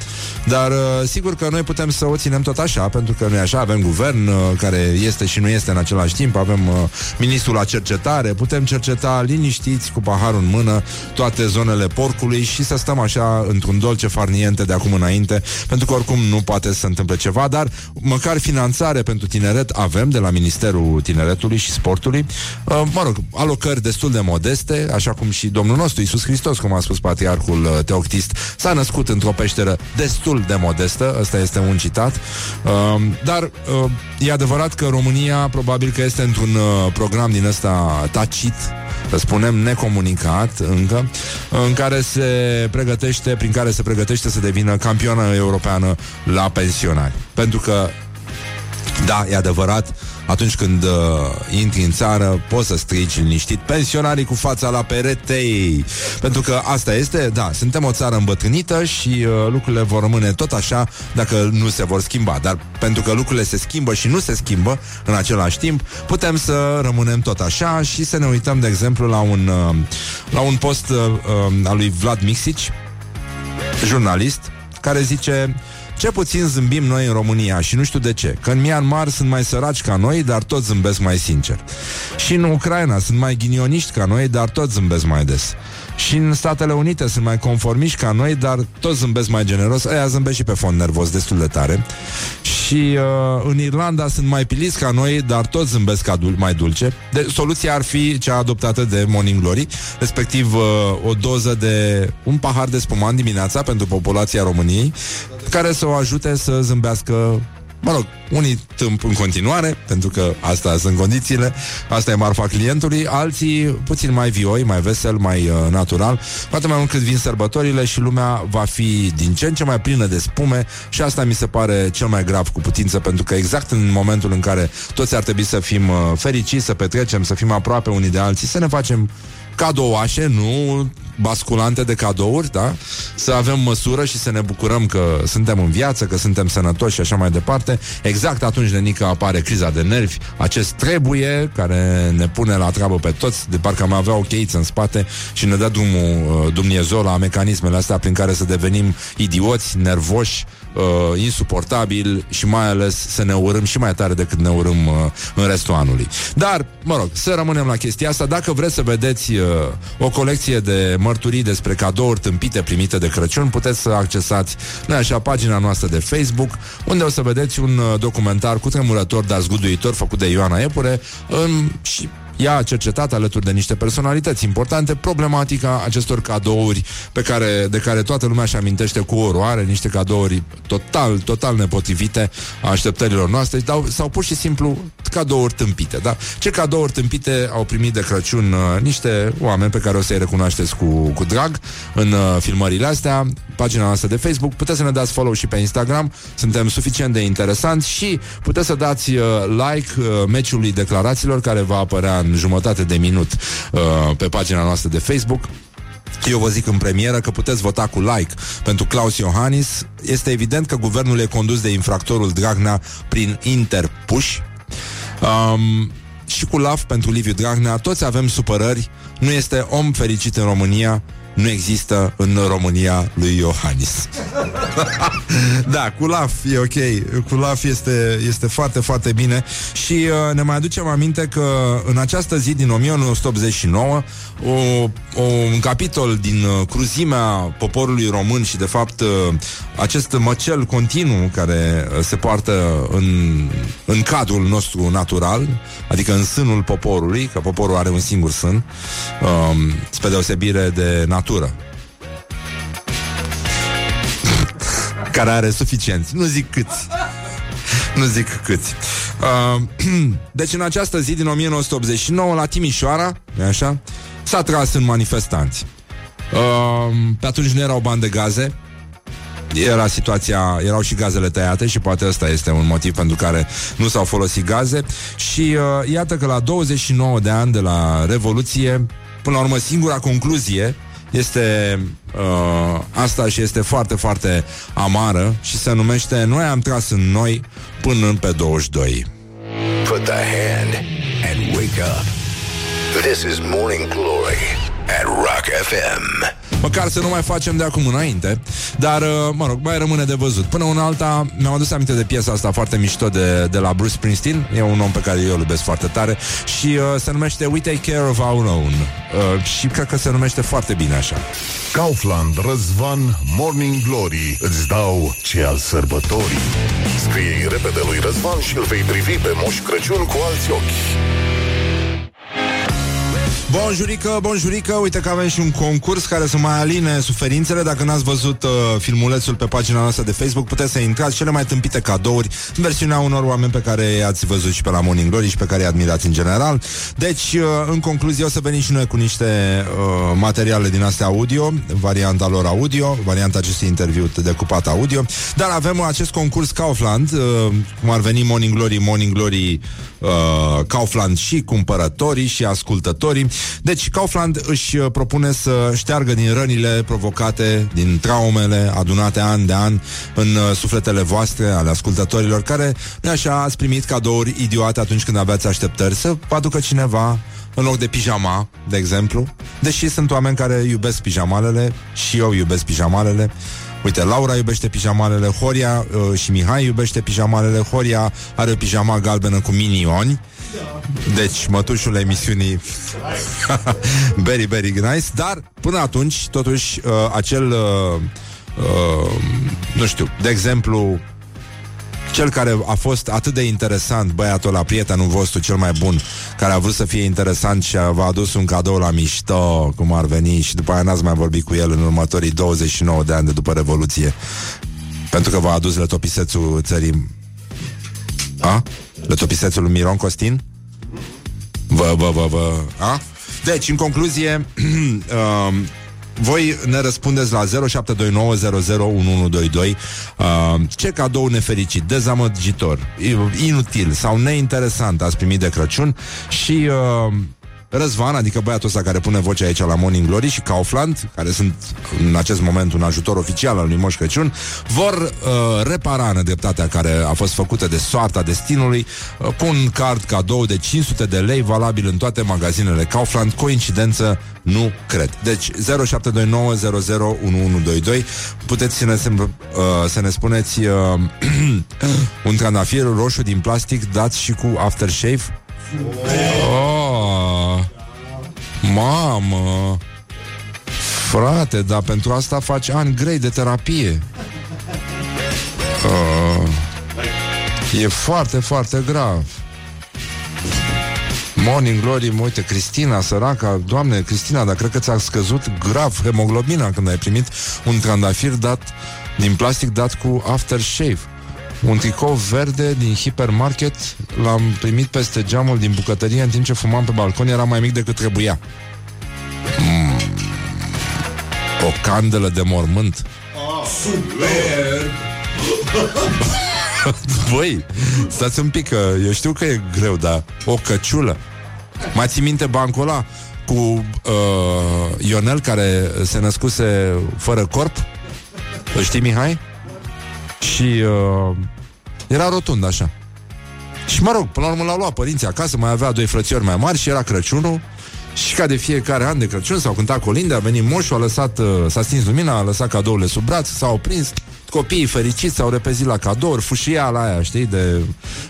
dar uh, sigur că noi putem să o ținem tot așa, pentru că noi așa? Avem guvern uh, care este și nu este în același timp, avem uh, ministrul la cercetare, putem cerceta liniștiți cu paharul în mână toate zonele porcului și să stăm așa într-un dolce farniente de acum înainte, pentru că oricum nu poate să se întâmple ceva, dar măcar finanțare pentru tineret avem de la Ministerul Tineretului și Sportului, uh, mă rog, alocări destul de modeste, așa cum și Domnul nostru Iisus Hristos, cum a spus patriarhul uh, Teoctist, s-a născut într-o peșteră destul de modestă, ăsta este un citat, uh, dar uh, e adevărat că România probabil că este într-un uh, program din ăsta tacit, să spunem, necomunicat încă, în care se pregătește, prin care se pregătește să devină campioană europeană la pensionari. Pentru că da, e adevărat, atunci când uh, intri în țară, poți să strici liniștit pensionarii cu fața la peretei. Pentru că asta este, da, suntem o țară îmbătrânită și uh, lucrurile vor rămâne tot așa dacă nu se vor schimba. Dar pentru că lucrurile se schimbă și nu se schimbă în același timp, putem să rămânem tot așa și să ne uităm, de exemplu, la un, uh, la un post uh, uh, al lui Vlad Mixici, jurnalist, care zice ce puțin zâmbim noi în România și nu știu de ce. Că în Myanmar sunt mai săraci ca noi, dar toți zâmbesc mai sincer. Și în Ucraina sunt mai ghinioniști ca noi, dar toți zâmbesc mai des. Și în Statele Unite sunt mai conformiști ca noi, dar toți zâmbesc mai generos. Aia zâmbesc și pe fond nervos destul de tare. Și uh, în Irlanda sunt mai piliți ca noi, dar toți zâmbesc adul- mai dulce. De, soluția ar fi cea adoptată de Morning Glory, respectiv uh, o doză de un pahar de spumant dimineața pentru populația României, care să o ajute să zâmbească Mă rog, unii tâmp în continuare, pentru că asta sunt condițiile, asta e marfa clientului, alții puțin mai vioi, mai vesel, mai uh, natural, poate mai mult cât vin sărbătorile și lumea va fi din ce în ce mai plină de spume și asta mi se pare cel mai grav cu putință, pentru că exact în momentul în care toți ar trebui să fim uh, fericiți, să petrecem, să fim aproape unii de alții, să ne facem cadouașe, nu basculante de cadouri, da? Să avem măsură și să ne bucurăm că suntem în viață, că suntem sănătoși și așa mai departe. Exact atunci, nenică, apare criza de nervi, acest trebuie care ne pune la treabă pe toți, de parcă am avea o cheiță în spate și ne dă drumul uh, Dumnezeu la mecanismele astea prin care să devenim idioți, nervoși, uh, insuportabil și mai ales să ne urâm și mai tare decât ne urâm uh, în restul anului. Dar, mă rog, să rămânem la chestia asta. Dacă vreți să vedeți uh, o colecție de mărturii despre cadouri tâmpite primite de Crăciun, puteți să accesați, nu așa, pagina noastră de Facebook, unde o să vedeți un uh, documentar cu tremurător, dar zguduitor, făcut de Ioana Epure um, și ea a cercetat alături de niște personalități importante problematica acestor cadouri pe care, de care toată lumea își amintește cu oroare, niște cadouri total, total nepotrivite a așteptărilor noastre sau, sau pur și simplu cadouri tâmpite. Da? Ce cadouri tâmpite au primit de Crăciun uh, niște oameni pe care o să-i recunoașteți cu, cu drag în uh, filmările astea, pagina noastră de Facebook, puteți să ne dați follow și pe Instagram, suntem suficient de interesanți și puteți să dați uh, like uh, meciului declarațiilor care va apărea în jumătate de minut uh, pe pagina noastră de Facebook. Eu vă zic în premieră că puteți vota cu like pentru Claus Iohannis. Este evident că guvernul e condus de infractorul Dragnea prin interpuși. Um, și cu laf pentru Liviu Dragnea, toți avem supărări, nu este om fericit în România, nu există în România lui Iohannis. da, cu laf e ok, cu laf este, este foarte, foarte bine și uh, ne mai aducem aminte că în această zi din 1989 o, o, un capitol din uh, cruzimea poporului român și de fapt uh, acest măcel continuu care uh, se poartă în, în cadrul nostru natural, adică în sânul poporului, că poporul are un singur sân, um, spre deosebire de natură. care are suficienți. Nu zic câți. Nu zic câți. Uh, deci în această zi din 1989, la Timișoara, e așa, s-a tras în manifestanți. Uh, pe atunci nu erau bani de gaze, era situația, erau și gazele tăiate și poate ăsta este un motiv pentru care nu s-au folosit gaze și uh, iată că la 29 de ani de la Revoluție, până la urmă singura concluzie este uh, asta și este foarte, foarte amară și se numește Noi am tras în noi până pe 22. Put the hand and wake up. This is Morning Glory at Rock FM. Măcar să nu mai facem de acum înainte. Dar, uh, mă rog, mai rămâne de văzut. Până una alta, mi-am adus aminte de piesa asta Foarte mișto de, de la Bruce Springsteen. E un om pe care eu îl iubesc foarte tare. Și uh, se numește We Take Care of Our Own. Uh, Și cred că se numește foarte bine așa. Kaufland, Răzvan, Morning Glory Îți dau ce al sărbătorii. Scrie repede lui Răzvan și îl vei privi pe Moș Crăciun cu alți ochi Bonjurică, bonjurică, uite că avem și un concurs care să mai aline suferințele. Dacă n-ați văzut uh, filmulețul pe pagina noastră de Facebook, puteți să intrați cele mai tâmpite cadouri în versiunea unor oameni pe care i-ați văzut și pe la Morning Glory și pe care i admirați în general. Deci, uh, în concluzie, o să venim și noi cu niște uh, materiale din astea audio, varianta lor audio, varianta acestui interviu decupat audio, dar avem acest concurs Kaufland, uh, cum ar veni Morning Glory, Morning Glory uh, Kaufland și cumpărătorii și ascultătorii. Deci Kaufland își uh, propune să șteargă din rănile provocate, din traumele adunate an de an în uh, sufletele voastre ale ascultătorilor care, nu așa, ați primit cadouri idiote atunci când aveați așteptări să vă aducă cineva în loc de pijama, de exemplu. Deși sunt oameni care iubesc pijamalele și eu iubesc pijamalele. Uite, Laura iubește pijamalele, Horia uh, și Mihai iubește pijamalele, Horia are o pijama galbenă cu minioni. Deci, mătușul emisiunii Very, very nice Dar, până atunci, totuși uh, Acel uh, uh, Nu știu, de exemplu cel care a fost atât de interesant, băiatul la prietenul vostru cel mai bun, care a vrut să fie interesant și a, v-a adus un cadou la mișto, cum ar veni, și după aia n-ați mai vorbit cu el în următorii 29 de ani de după Revoluție. Pentru că v-a adus letopisețul țării... A? Letopisețul lui Miron Costin? Vă, vă, vă, vă... A? Deci, în concluzie, um, voi ne răspundeți la 0729001122 uh, Ce cadou nefericit, dezamăgitor, inutil sau neinteresant ați primit de Crăciun și uh, Răzvan, adică băiatul ăsta care pune vocea aici la Morning Glory și Kaufland, care sunt în acest moment un ajutor oficial al lui Moș Crăciun, vor uh, repara nedreptatea care a fost făcută de soarta destinului uh, cu un card cadou de 500 de lei valabil în toate magazinele Kaufland. Coincidență? Nu cred. Deci 0729001122 puteți să ne, uh, să ne spuneți uh, un trandafir roșu din plastic dat și cu aftershave Oh, mamă! Frate, dar pentru asta faci ani grei de terapie. Uh, e foarte, foarte grav. Morning Glory, mă uite, Cristina, săraca, doamne, Cristina, dar cred că ți-a scăzut grav hemoglobina când ai primit un trandafir dat din plastic dat cu aftershave. Un tricou verde din hipermarket. L-am primit peste geamul din bucătărie În timp ce fumam pe balcon Era mai mic decât trebuia. Mm. O candelă de mormânt. Oh, Super Băi, stați un pic că Eu știu că e greu, dar O căciulă. Mai ții minte bancul ăla Cu uh, Ionel care se născuse fără corp? Îl știi, Mihai? Și uh, era rotund așa. Și mă rog, până la urmă l-au luat părinții acasă, mai avea doi frățiori mai mari și era Crăciunul. Și ca de fiecare an de Crăciun s-au cântat colinde, a venit moșul, a lăsat, uh, s-a stins lumina, a lăsat cadourile sub braț, s-au prins, copiii fericiți s-au repezit la cadouri, fușia la aia, știi, de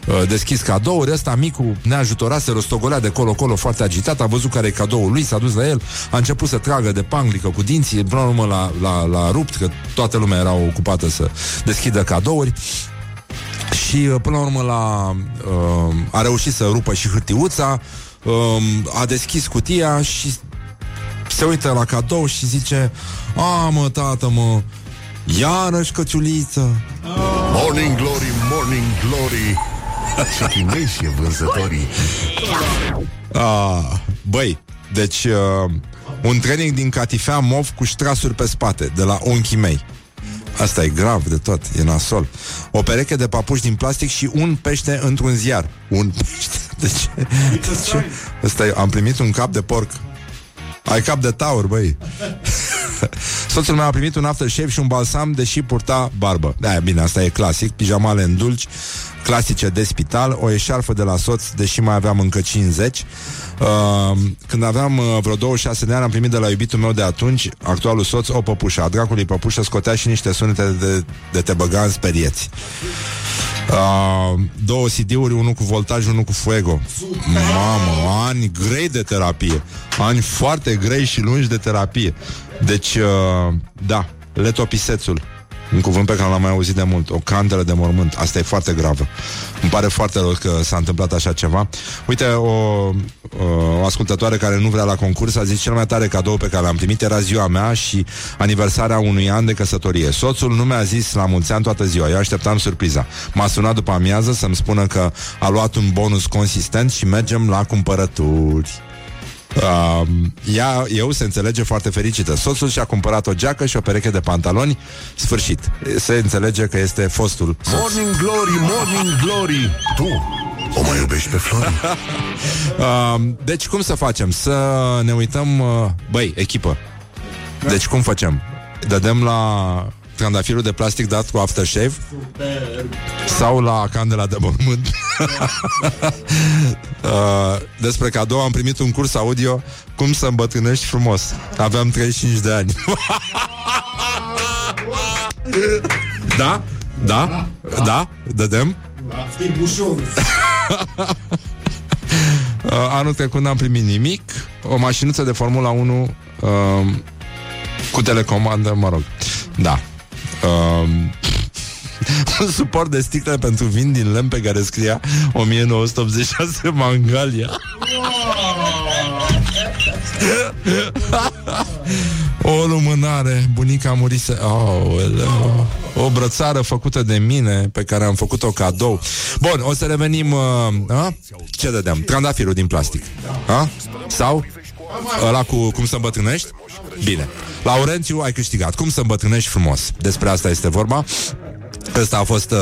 uh, deschis cadouri, ăsta micu neajutorat, se rostogolea de colo-colo foarte agitat, a văzut care e cadoul lui, s-a dus la el, a început să tragă de panglică cu dinții, până la urmă la, la, la rupt, că toată lumea era ocupată să deschidă cadouri și uh, până la urmă la, uh, a reușit să rupă și hârtiuța, uh, a deschis cutia și se uită la cadou și zice A, mă, tată, mă, Iarăși căciuliță. Morning Glory, Morning Glory. Ce chineși e vânzătorii. Ah, băi, deci uh, un training din catifea mov cu ștrasuri pe spate, de la unchii mei. Asta e grav de tot, e nasol. O pereche de papuși din plastic și un pește într-un ziar. Un pește? De ce? De ce? Asta e, am primit un cap de porc. Ai cap de taur, băi. Soțul meu a primit un aftershave și un balsam, deși purta barbă. Da, bine, asta e clasic. Pijamale în dulci, clasice de spital, o eșarfă de la soț, deși mai aveam încă 50. Uh, când aveam uh, vreo 26 de ani, am primit de la iubitul meu de atunci, actualul soț, o păpușă. A dracului păpușă scotea și niște sunete de, de te băga în sperieți. Uh, două CD-uri, unul cu voltaj, unul cu fuego. Mamă, ani grei de terapie. Ani foarte grei și lungi de terapie. Deci, uh, da, letopisețul. Un cuvânt pe care l-am mai auzit de mult O candelă de mormânt. Asta e foarte gravă. Îmi pare foarte rău că s-a întâmplat așa ceva. Uite, o, o ascultătoare care nu vrea la concurs A zis cel mai tare cadou pe care l-am primit Era ziua mea și aniversarea unui an de căsătorie. Soțul nu mi-a zis la mulți ani toată ziua. Eu așteptam surpriza. M-a sunat după amiază să-mi spună că a luat un bonus consistent Și mergem la cumpărături Uh, ea, eu se înțelege foarte fericită Soțul și-a cumpărat o geacă și o pereche de pantaloni Sfârșit Se înțelege că este fostul soț. Morning Glory, Morning Glory Tu o mai iubești pe Flori? uh, Deci cum să facem? Să ne uităm uh, Băi, echipă Deci cum facem? Dădem la trandafirul de plastic dat cu aftershave Super. sau la candela de mormânt. uh, despre cadou am primit un curs audio cum să îmbătrânești frumos. Aveam 35 de ani. da? Da? Da? Dădem? Bușor. Uh, anul trecut n-am primit nimic O mașinuță de Formula 1 uh, Cu telecomandă, mă rog Da uh, Un suport de sticle pentru vin din lemn Pe care scria 1986 Mangalia O lumânare Bunica murise Aoleu. O brățară făcută de mine Pe care am făcut-o cadou Bun, o să revenim uh, a? Ce dădeam? Trandafirul din plastic a? Sau ăla cu cum să îmbătrânești? Bine. Laurențiu, ai câștigat. Cum să îmbătrânești frumos? Despre asta este vorba Ăsta a fost uh...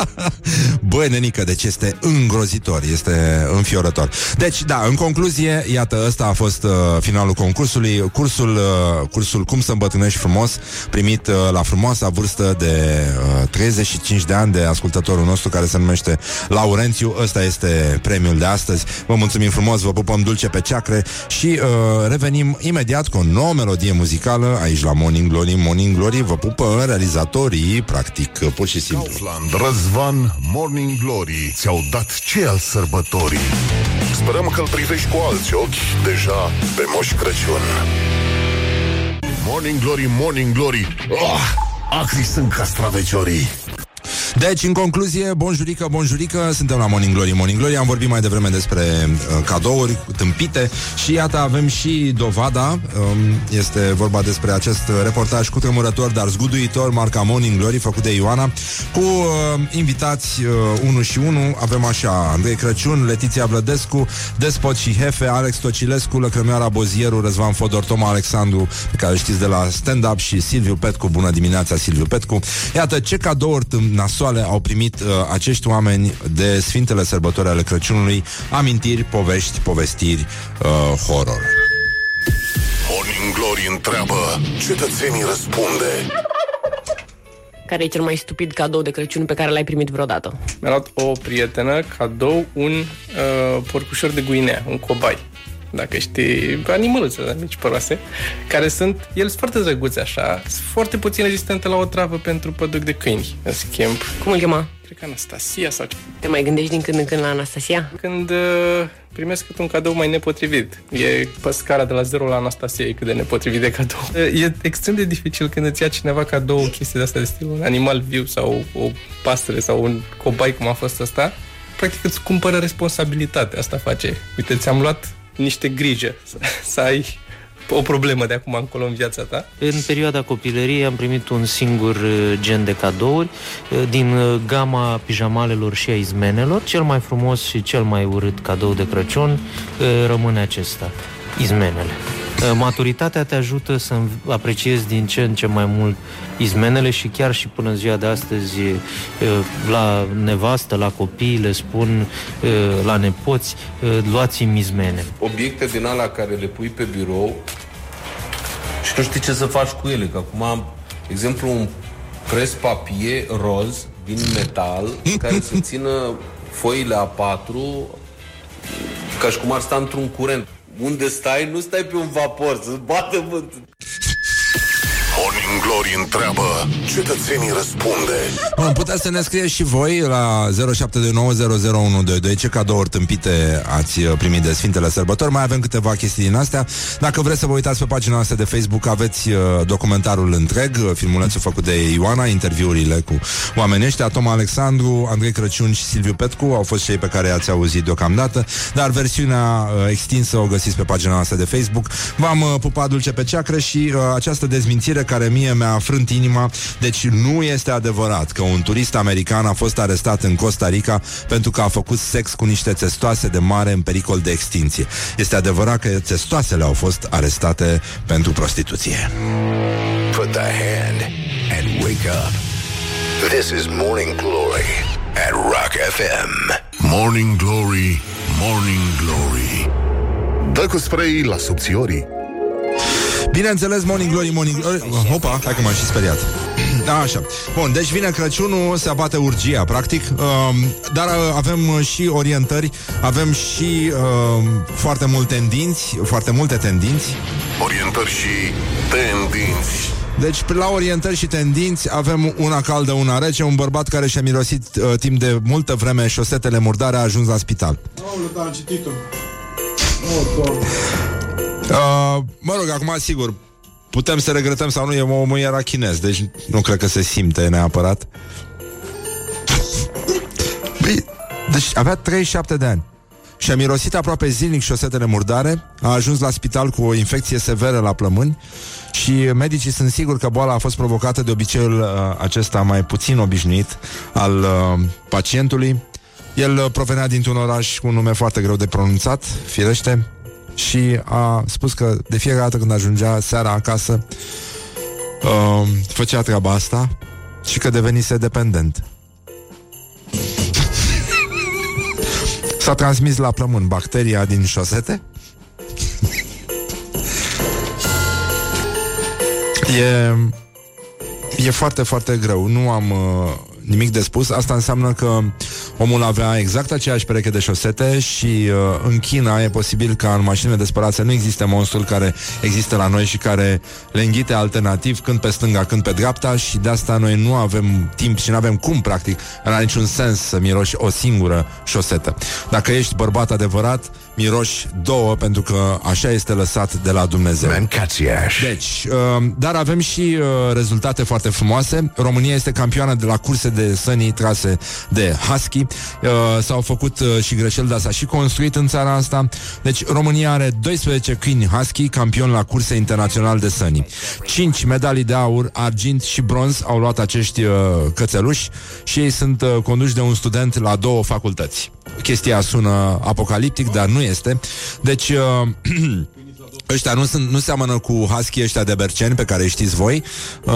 Băi, nenică, deci este îngrozitor Este înfiorător. Deci, da, în concluzie, iată, ăsta a fost uh, Finalul concursului. Cursul, uh, cursul Cum să îmbătrânești frumos Primit uh, la frumoasa vârstă de uh, 35 de ani De ascultătorul nostru care se numește Laurențiu. Ăsta este premiul de astăzi. Vă mulțumim frumos, vă pupăm dulce pe ceacre Și uh, revenim imediat Cu o nouă melodie muzicală Aici la Morning Glory. Morning Glory vă pupă realizatorii Practic, pur și simplu. Kaufland, Răzvan, Morning Glory Ți-au dat ce al sărbătorii? Sperăm că îl privești cu alți ochi Deja pe Moș Crăciun. Morning Glory, Morning Glory. Oh, Acri sunt castraveciorii Deci, în concluzie, bonjurică, bonjurică Suntem la Morning Glory, Morning Glory. Am vorbit mai devreme despre uh, cadouri tâmpite Și iată, avem și dovada um, Este vorba despre acest reportaj cu tremurător, dar zguduitor Marca Morning Glory, făcut de Ioana Cu uh, invitați uh, unu și unu Avem așa, Andrei Crăciun, Letiția Vlădescu Despot și Hefe, Alex Tocilescu Lăcrămioara Bozieru, Răzvan Fodor, Toma Alexandru Pe care îl știți de la stand-up Și Silviu Petcu, bună dimineața Silviu Petcu. Iată, ce cadouri tâm- nasoale au primit uh, acești oameni De Sfintele Sărbători ale Crăciunului Amintiri, povești, povestiri, uh, horror Morning Glory întreabă Cetățenii răspunde Care e cel mai stupid cadou de Crăciun pe care l-ai primit vreodată? Mi-a luat o prietenă cadou un uh, porcușor de Guinea, un cobai. Dacă știi, animăluțe mici păroase, care sunt, ele sunt foarte drăguțe așa, sunt foarte puțin rezistente la o travă pentru păduc de câini, în schimb. Cum îl chema? Cred că Anastasia sau ce. Te mai gândești din când în când la Anastasia? Când uh, primesc cât un cadou mai nepotrivit. E pe scara de la 0 la Anastasia e cât de nepotrivit de cadou. Uh, E extrem de dificil când îți ia cineva cadou o chestie de asta de stil, un animal viu sau o pasăre sau un cobai cum a fost ăsta. Practic îți cumpără responsabilitate, asta face. Uite, ți-am luat niște grijă să, să ai o problemă de acum încolo în viața ta? În perioada copilăriei am primit un singur uh, gen de cadouri uh, din uh, gama pijamalelor și a izmenelor. Cel mai frumos și cel mai urât cadou de Crăciun uh, rămâne acesta, izmenele. Uh, Maturitatea te ajută să apreciezi din ce în ce mai mult izmenele și chiar și până în ziua de astăzi uh, la nevastă, la copii le spun, uh, la nepoți, uh, luați-mi izmene. Obiecte din alea care le pui pe birou și nu știi ce să faci cu ele. Că acum am, de exemplu, un pres papie roz din metal care să țină foile A4 ca și cum ar sta într-un curent. Unde stai, nu stai pe un vapor, să bată vânt. Morning Glory întreabă, cetățenii răspunde. Bun, puteți să ne scrieți și voi la 0729001122 ce cadouri tâmpite ați uh, primit de Sfintele Sărbători. Mai avem câteva chestii din astea. Dacă vreți să vă uitați pe pagina noastră de Facebook, aveți uh, documentarul întreg, uh, filmulețul făcut de Ioana, interviurile cu oamenii ăștia, Tom Alexandru, Andrei Crăciun și Silviu Petcu au fost cei pe care i-ați auzit deocamdată, dar versiunea uh, extinsă o găsiți pe pagina noastră de Facebook. V-am uh, pupat dulce pe ceacră și uh, această dezmințire care mie mi-a frânt inima, deci nu este adevărat că un turist american a fost arestat în Costa Rica pentru că a făcut sex cu niște testoase de mare în pericol de extinție. Este adevărat că testoasele au fost arestate pentru prostituție. Put the hand and wake up. This is Morning Glory at Rock FM. Morning Glory, Morning Glory. Dă cu spray la subțiorii. Bineînțeles, Morning Glory, Morning Glory. Hopa, hai că m-am și speriat. Da, așa. Bun, deci vine Crăciunul, se abate urgia, practic. Um, Dar uh, avem uh, și orientări Avem și um, foarte multe tendinți Foarte multe tendinți. Orientări și tendinți. Deci, la orientări și tendinți avem una caldă, una rece. Un bărbat care și-a mirosit uh, timp de multă vreme șosetele murdare a ajuns la spital. Aoleu, da, am citit-o. Uh, mă rog, acum, sigur, putem să regretăm sau nu, e omul era chinez, deci nu cred că se simte neapărat. Băi, deci avea 37 de ani. Și a mirosit aproape zilnic șosetele murdare, a ajuns la spital cu o infecție severă la plămâni și medicii sunt siguri că boala a fost provocată de obiceiul uh, acesta mai puțin obișnuit al uh, pacientului. El uh, provenea dintr-un oraș cu un nume foarte greu de pronunțat, firește, și a spus că de fiecare dată când ajungea seara acasă uh, făcea treaba asta și că devenise dependent. S-a transmis la plămân bacteria din șosete E, e foarte, foarte greu. Nu am uh, nimic de spus. Asta înseamnă că omul avea exact aceeași pereche de șosete și uh, în China e posibil ca în mașinile de spălat să nu existe monstrul care există la noi și care le înghite alternativ când pe stânga, când pe dreapta și de asta noi nu avem timp și nu avem cum, practic, în niciun sens să miroși o singură șosetă. Dacă ești bărbat adevărat, miroși două pentru că așa este lăsat de la Dumnezeu. Mancațiaș. Deci, uh, dar avem și uh, rezultate foarte frumoase. România este campioană de la curse de sănii trase de Husky. Uh, s-au făcut uh, și greșeli, dar s-a și construit în țara asta. Deci, România are 12 câini Husky, campion la curse internațional de sănii. 5 medalii de aur, argint și bronz au luat acești uh, cățeluși și ei sunt uh, conduși de un student la două facultăți. Chestia sună apocaliptic, dar nu este. Deci, uh, Ăștia nu, sunt, nu seamănă cu husky ăștia de berceni pe care îi știți voi. Uh,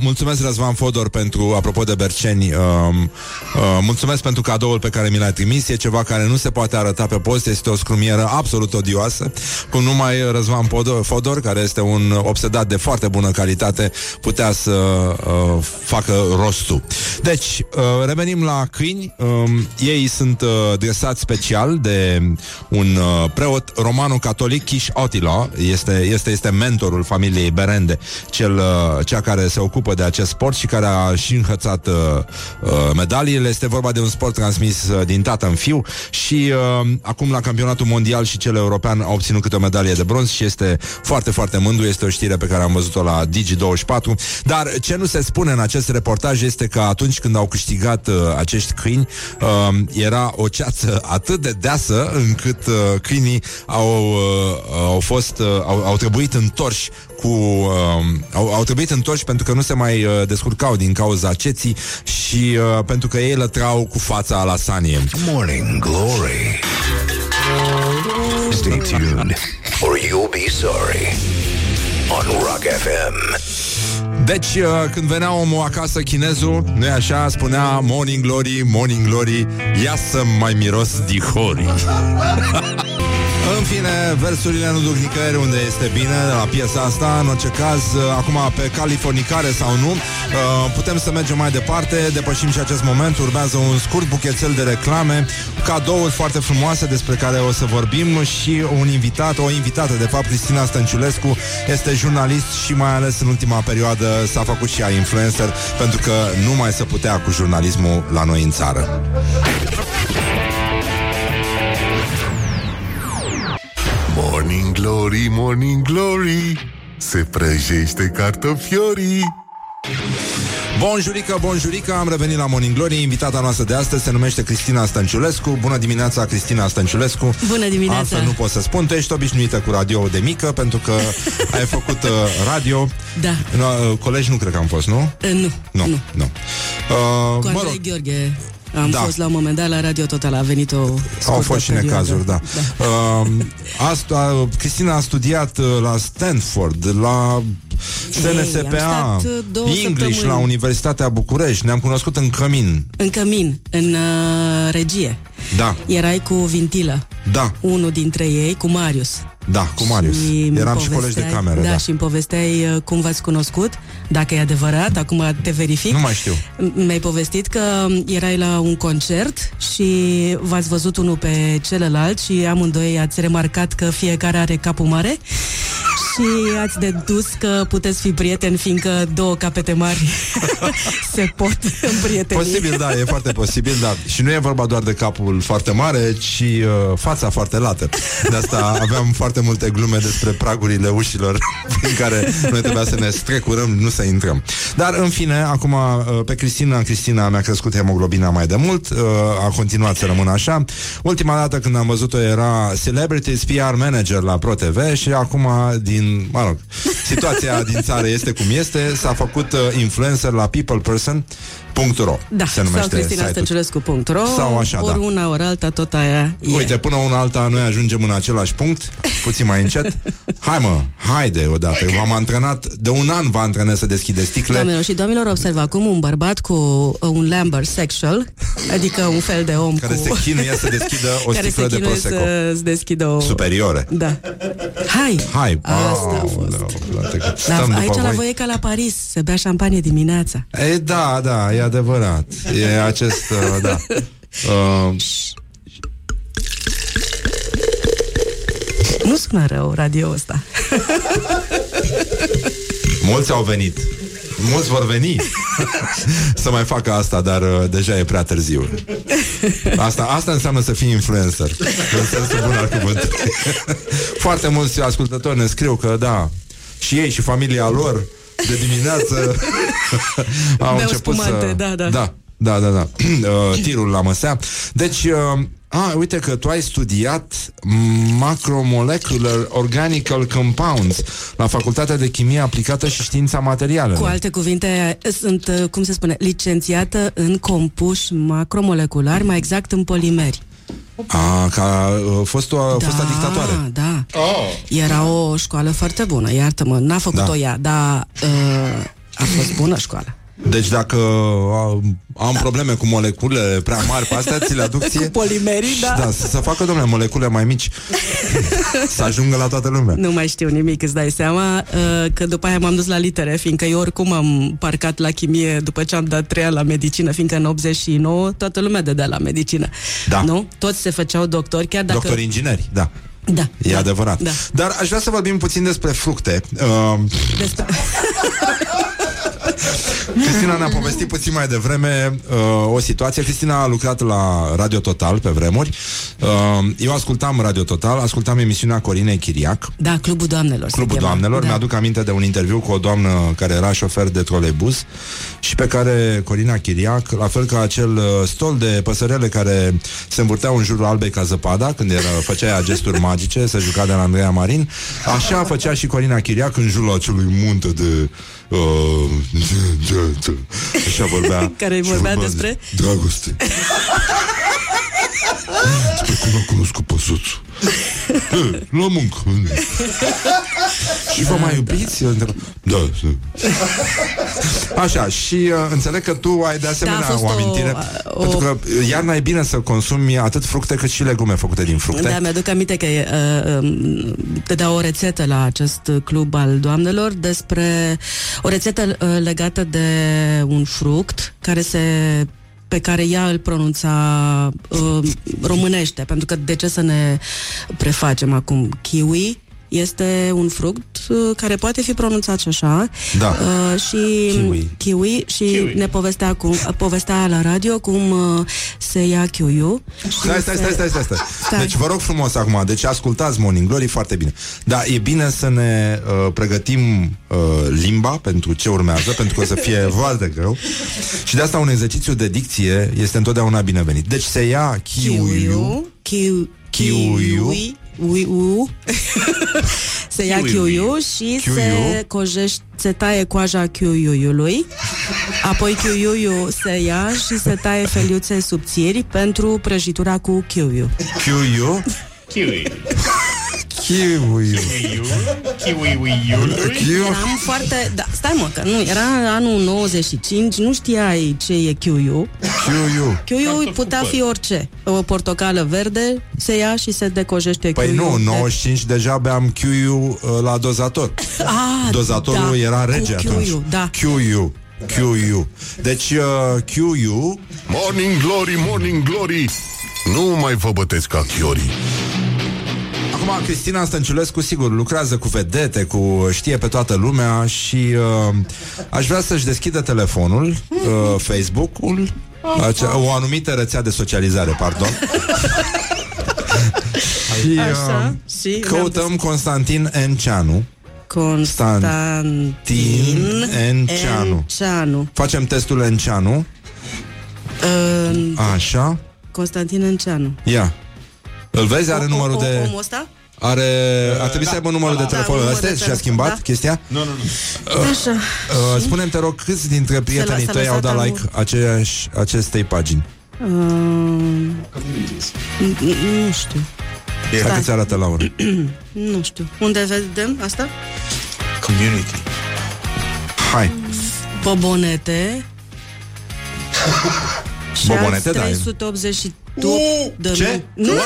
mulțumesc Răzvan Fodor pentru, apropo de berceni, uh, uh, mulțumesc pentru cadoul pe care mi l-ai trimis. E ceva care nu se poate arăta pe post, este o scrumieră absolut odioasă. Cum numai Răzvan Fodor, Fodor, care este un obsedat de foarte bună calitate, putea să uh, facă rostul. Deci, uh, revenim la câini. Uh, ei sunt uh, dresați special de un uh, preot romano-catolic, Kish Otila, este, este, este mentorul familiei Berende, cel, uh, cea care se ocupă de acest sport și care a și înhățat uh, uh, medaliile. Este vorba de un sport transmis uh, din tată în fiu și uh, acum la campionatul mondial și cel european a obținut câte o medalie de bronz și este foarte, foarte mândru. Este o știre pe care am văzut-o la Digi24. Dar ce nu se spune în acest reportaj este că atunci când au câștigat uh, acești câini, uh, era o ceață atât de deasă încât uh, câinii au, uh, au fost fost, uh, au, au trebuit întorși cu, uh, au, au trebuit întorși pentru că nu se mai uh, descurcau din cauza ceții și uh, pentru că ei lătrau cu fața la sanie. Morning Glory. Stay tuned or you'll be sorry on Rock FM. Deci, uh, când venea omul acasă, chinezul, nu așa, spunea Morning Glory, Morning Glory, ia să mai miros dihori. În fine, versurile nu duc nicăieri unde este bine la piesa asta. În orice caz, uh, acum pe californicare sau nu, uh, putem să mergem mai departe, depășim și acest moment. Urmează un scurt buchețel de reclame, cadouri foarte frumoase despre care o să vorbim și un invitat, o invitată, de fapt, Cristina Stănciulescu, este jurnalist și mai ales în ultima perioadă s-a făcut și ea influencer pentru că nu mai se putea cu jurnalismul la noi în țară. Morning Glory, Morning Glory Se prăjește cartofiorii Bonjurică, bonjurică, am revenit la Morning Glory Invitata noastră de astăzi se numește Cristina Stănciulescu Bună dimineața, Cristina Stănciulescu Bună dimineața. Altfel nu pot să spun, tu ești obișnuită cu radio de mică Pentru că ai făcut uh, radio Da. no, uh, Colegi nu cred că am fost, nu? Uh, nu, Nu, nu, nu. Uh, cu mă Andrei rog, Gheorghe am Da. fost la un moment dat la Radio Total, a venit o Au scurtă fost și perioadă. necazuri, da. da. Uh, asta, Cristina a studiat uh, la Stanford, la SNSPA, am stat, uh, două English săptămâni. la Universitatea București. Ne-am cunoscut în cămin. În cămin, în uh, regie. Da, Erai cu Vintilă, da, unul dintre ei, cu Marius. da, cu Marius. Și îmi Eram și colegi de povesteai- cameră, da, da. și îmi povesteai uh, cum v-ați cunoscut, dacă e adevărat, acum te verific. Nu mai știu. M- Mi-ai povestit că erai la un concert și v-ați văzut unul pe celălalt și amândoi ați remarcat că fiecare are capul mare și ați dedus că puteți fi prieteni fiindcă două capete mari se pot împrieteni. Posibil, da, e foarte posibil, da. Și nu e vorba doar de capul foarte mare, ci uh, fața foarte lată. De asta aveam foarte multe glume despre pragurile ușilor prin care noi trebuia să ne strecurăm, nu să intrăm. Dar, în fine, acum uh, pe Cristina, Cristina mi-a crescut hemoglobina mai de mult, uh, a continuat să rămână așa. Ultima dată când am văzut-o era Celebrities PR Manager la ProTV și acum, din, mă rog, situația din țară este cum este, s-a făcut uh, influencer la peopleperson.ro Da, se sau numește site-ul. cristinastănciulescu.ro Sau așa, ori da. una, ori alta, tot aia e. Uite, până una alta noi ajungem în același punct Puțin mai încet Hai mă, haide odată V-am antrenat, de un an vă antrenez să deschideți sticle Doamnelor și domnilor, observ acum un bărbat cu uh, un Lambert sexual, adică un fel de om Care cu... se chinuie să deschidă o care sticlă se de chinuie Prosecco să-ți deschidă o... Superiore Da. Hai! Hai, Asta a fost. Dar Dar aici la voi. e ca la Paris, se bea șampanie dimineața. E, da, da, e adevărat. E acest, uh, da. Uh, Nu sună rău radio ăsta. Mulți au venit. Mulți vor veni Să mai facă asta, dar uh, deja e prea târziu. Asta, asta înseamnă să fii influencer În sensul bun al cuvântului. Foarte mulți ascultători ne scriu că da Și ei și familia lor De dimineață Au Beau început spumante, să... da, da. Da, da, da, da. Uh, Tirul la măsea Deci uh, a, uite că tu ai studiat macromolecular organical compounds la Facultatea de Chimie Aplicată și Știința Materialelor. Cu alte cuvinte, sunt, uh, cum se spune, licențiată în compuși macromoleculari, mai exact în polimeri. A, ca uh, fost o, da, fosta dictatoare. Da, Era o școală foarte bună, iartă-mă, n-a făcut-o Da. ea, dar uh, a fost bună școală. Deci dacă uh, am probleme cu moleculele prea mari pe astea, ți le aduc ție? Cu polimerii, da. Da, să, să facă, domnule, molecule mai mici Să ajungă la toată lumea Nu mai știu nimic, îți dai seama uh, Că după aia m-am dus la litere Fiindcă eu oricum am parcat la chimie După ce am dat trei ani la medicină Fiindcă în 89 toată lumea dădea la medicină Da. Nu? Toți se făceau doctori Chiar dacă... Doctori ingineri, da Da, E adevărat. da. Dar aș vrea să vorbim puțin despre fructe. Uh, despre... Cristina ne-a povestit puțin mai devreme uh, o situație. Cristina a lucrat la Radio Total pe vremuri. Uh, eu ascultam Radio Total, ascultam emisiunea Corinei Chiriac. Da, Clubul Doamnelor. se Clubul chema. Doamnelor. Da. Mi-aduc aminte de un interviu cu o doamnă care era șofer de trolebus și pe care Corina Chiriac, la fel ca acel uh, stol de păsărele care se învârteau în jurul albei ca zăpada, când era, făcea ea gesturi magice, se juca de la Andreea Marin, așa făcea și Corina Chiriac în jurul acelui munte de Uh, așa vorbea Care și vorbea despre? Dragoste Despre cum a cunoscut păsuțul Eh, La muncă Și vă mai iubiți? Eu întreb, Da, da. Așa, și uh, înțeleg că tu ai de asemenea Da, a fost o amintire o- Pentru că iarna e bine să consumi atât fructe cât și legume făcute din fructe Da, mi-aduc aminte că uh, um, dădea o rețetă la acest club al doamnelor despre o rețetă uh, legată de un fruct care se pe care ea îl pronunța uh, românește, pentru că de ce să ne prefacem acum? Kiwi este un fruct uh, care poate fi pronunțat și așa Da. uh, și Kiwi. kiwi și Kiwi. ne povestea, cum, povestea la radio cum uh, se ia kiwi Stai, stai, stai, stai, stai, stai. Deci vă rog frumos acum, deci ascultați Morning Glory foarte bine. Dar e bine să ne uh, pregătim uh, limba pentru ce urmează, pentru că o să fie foarte greu. Și de asta un exercițiu de dicție este întotdeauna binevenit. Deci se ia kiwi Kiwi. Kiwi. Kiwi. se ia Kiwi. kiwi și Kiwi. se cojește, se taie coaja kiwiului. Apoi kiwiul se ia și se taie feliuțe subțiri pentru prăjitura cu kiwi. Kiwi. Kiwi. Kiwi. Kiwi. Eram foarte... Da, stai mă, că nu, era anul 95, nu știai ce e kiwi. Kiwi. Kiwi putea fi orice. O portocală verde se ia și se decojește Păi kiwi. nu, 95 deja beam kiwi uh, la dozator. Ah, Dozatorul da, era cu rege kiwi-ul, atunci. Da. QU. QU. Deci uh, QU Morning Glory, Morning Glory Nu mai vă bătesc ca chiorii Acum, Cristina Stănciulescu, sigur, lucrează cu vedete, cu știe pe toată lumea și uh, aș vrea să-și deschidă telefonul, uh, Facebook-ul, acea, o anumită rețea de socializare, pardon. și Așa, uh, și căutăm Constantin Enceanu. Constantin Enceanu. Enceanu. Facem testul Enceanu. Uh, Așa. Constantin Enceanu. Ia. Îl vezi? Are numărul de... Omul ăsta? Are... Ar trebui să aibă numărul de telefon numărul ăsta de și a telefon, schimbat da. chestia? Nu, nu, nu. Așa. Uh, spune-mi, te rog, câți dintre prietenii s-a tăi au lăsat dat amur. like aceeași, acestei pagini? Uh, n- nu știu. Hai Stai. că ți arată Laura. nu știu. Unde vedem asta? Community. Hai. Bobonete. Și Bobonete, alți da. 380 tu, de Ce? Nu, nu.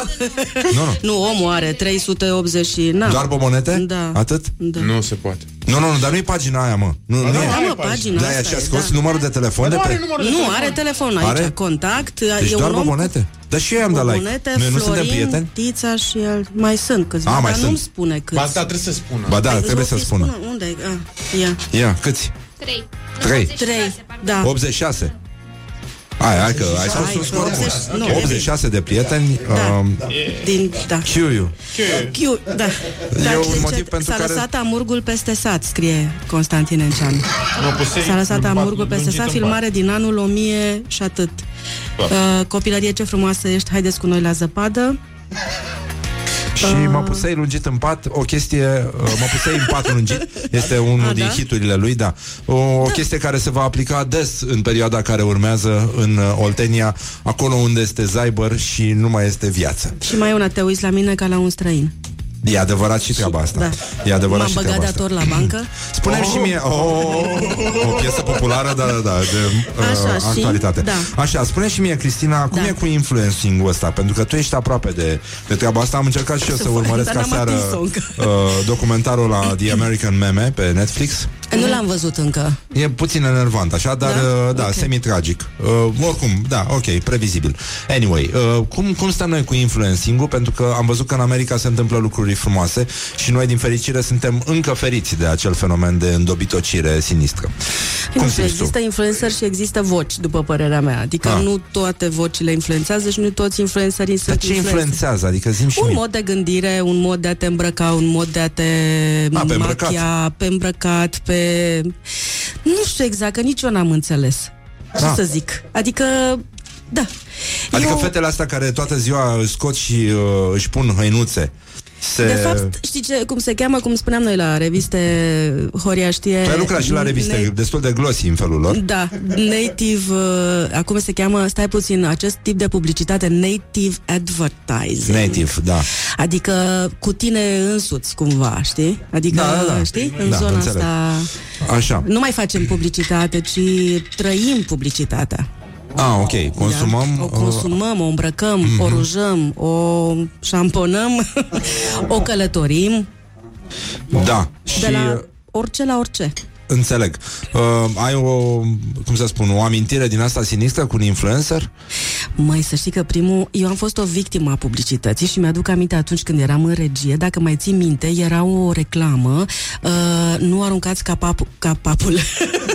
Nu, nu. nu, omul are 380 și... Na. Doar bobonete? Da. Atât? Da. Nu se poate. Nu, nu, nu, dar nu e pagina aia, mă. Nu, nu, Da, e. mă, pagina Da, asta și a e, scos da. numărul de telefon de pe... Nu, are telefon aici, Are? contact. Deci e doar un om bobonete? Dar și eu i-am dat like. Bobonete, Noi nu suntem Florin, prieteni? Tița și el. Mai sunt câțiva, A, mai dar sunt. nu-mi spune câți. Ba, asta trebuie să spună. Ba da, Păi, trebuie îți să fi spună. Unde e? Ah, ia. Ia, câți? 3. 3. 3, da. 86. Hai, hai că ai spus Hai, un scor 80, bun. nu, 86 de prieteni. Da. Um, Din, da. Chiuiu. Chiu, da. Dar un zice, motiv pentru s-a care- lăsat amurgul peste sat, scrie Constantin Enceanu. S-a lăsat amurgul peste sat, filmare din anul 1000 și atât. Uh, copilărie, ce frumoasă ești, haideți cu noi la zăpadă. Și Ah. mă pusei lungit în pat, o chestie, uh, mă pusei în pat lungit, este unul A, din da? hiturile lui, da. O, o chestie care se va aplica des în perioada care urmează în uh, Oltenia, acolo unde este zaibăr și nu mai este viață. Și mai una, te uiți la mine ca la un străin. E adevărat și treaba asta. Da. E adevărat M-am și băgat treaba de asta. ator la bancă. Spune-mi și mie oh, O piesă populară, da, da, da De uh, Așa, și- actualitate da. Așa, spune și mie, Cristina Cum Da. e cu influencing-ul ăsta? Pentru că tu ești aproape de, de treaba asta Am încercat și eu Să să fac, urmăresc dar n-am aseară atins-o încă. uh, Documentarul la The American Meme Pe Netflix Nu l-am văzut încă. E puțin enervant, așa, dar Da? da, da Ok. semi-tragic. Uh, oricum, da, ok, previzibil. Anyway, uh, cum, cum stăm noi cu influencing-ul? Pentru că am văzut că în America se întâmplă lucruri frumoase și noi, din fericire, suntem încă feriți de acel fenomen de îndobitocire sinistră. Nu Cum știu, simți tu? există influencer și există voci, după părerea mea. Adică Ah. nu toate vocile influențează și nu toți influencerii Dar sunt ce influencer. influențează? Adică zim și Un mie. mod de gândire, un mod de a te îmbrăca, un mod de a te A, pe îmbrăcat. machia, pe îmbrăcat, pe... Nu știu exact, că nici eu n-am înțeles. Ce Da. să zic? Adică, da. Adică eu... fetele astea care toată ziua își scot și uh, își pun hăinuțe. Se... De fapt, știi ce, cum se cheamă, cum spuneam noi la reviste, Horia știe... tu ai lucrat și la reviste Ne- destul de glossy în felul lor. Da, native, uh, acum se cheamă, stai puțin, acest tip de publicitate, native advertising. Native, da. Adică cu tine însuți, cumva, știi? Adică, Da, da, da. știi? În Da, zona înțeleg. asta... Așa. Nu mai facem publicitate, ci trăim publicitatea. Ah, ok. Consumăm... Da? O uh, consumăm, o îmbrăcăm, Mhm. o rujăm, o șamponăm, o călătorim, Da. Și de la uh, orice la orice. Înțeleg. Uh, ai o, cum să spun, o amintire din asta sinistră cu un influencer? Măi, să știi că primul... Eu am fost o victimă a publicității și mi-aduc aminte atunci când eram în regie, dacă mai ții minte, era o reclamă, uh, nu aruncați capap, capapul,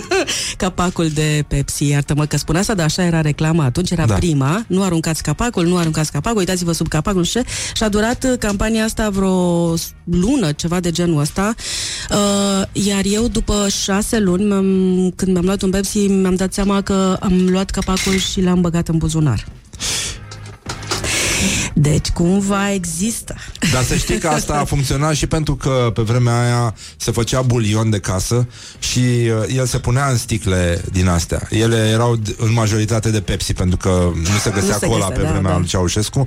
capacul de Pepsi, iartă-mă că spun asta, dar așa era reclama atunci, era Da. da. prima, nu aruncați capacul, nu aruncați capacul, uitați-vă sub capacul, nu știu ce, și a durat uh, campania asta vreo lună, ceva de genul ăsta, uh, iar eu după șase luni, m-am, când mi-am luat un Pepsi, mi-am dat seama că am luat capacul și l-am băgat în buzunar. Deci cumva există. Dar să știi că asta a funcționat și pentru că pe vremea aia se făcea bulion de casă și uh, el se punea în sticle din astea. Ele erau d- în majoritate de Pepsi pentru că nu se găsea Nu se cola găsea, pe da, vremea da. lui Ceaușescu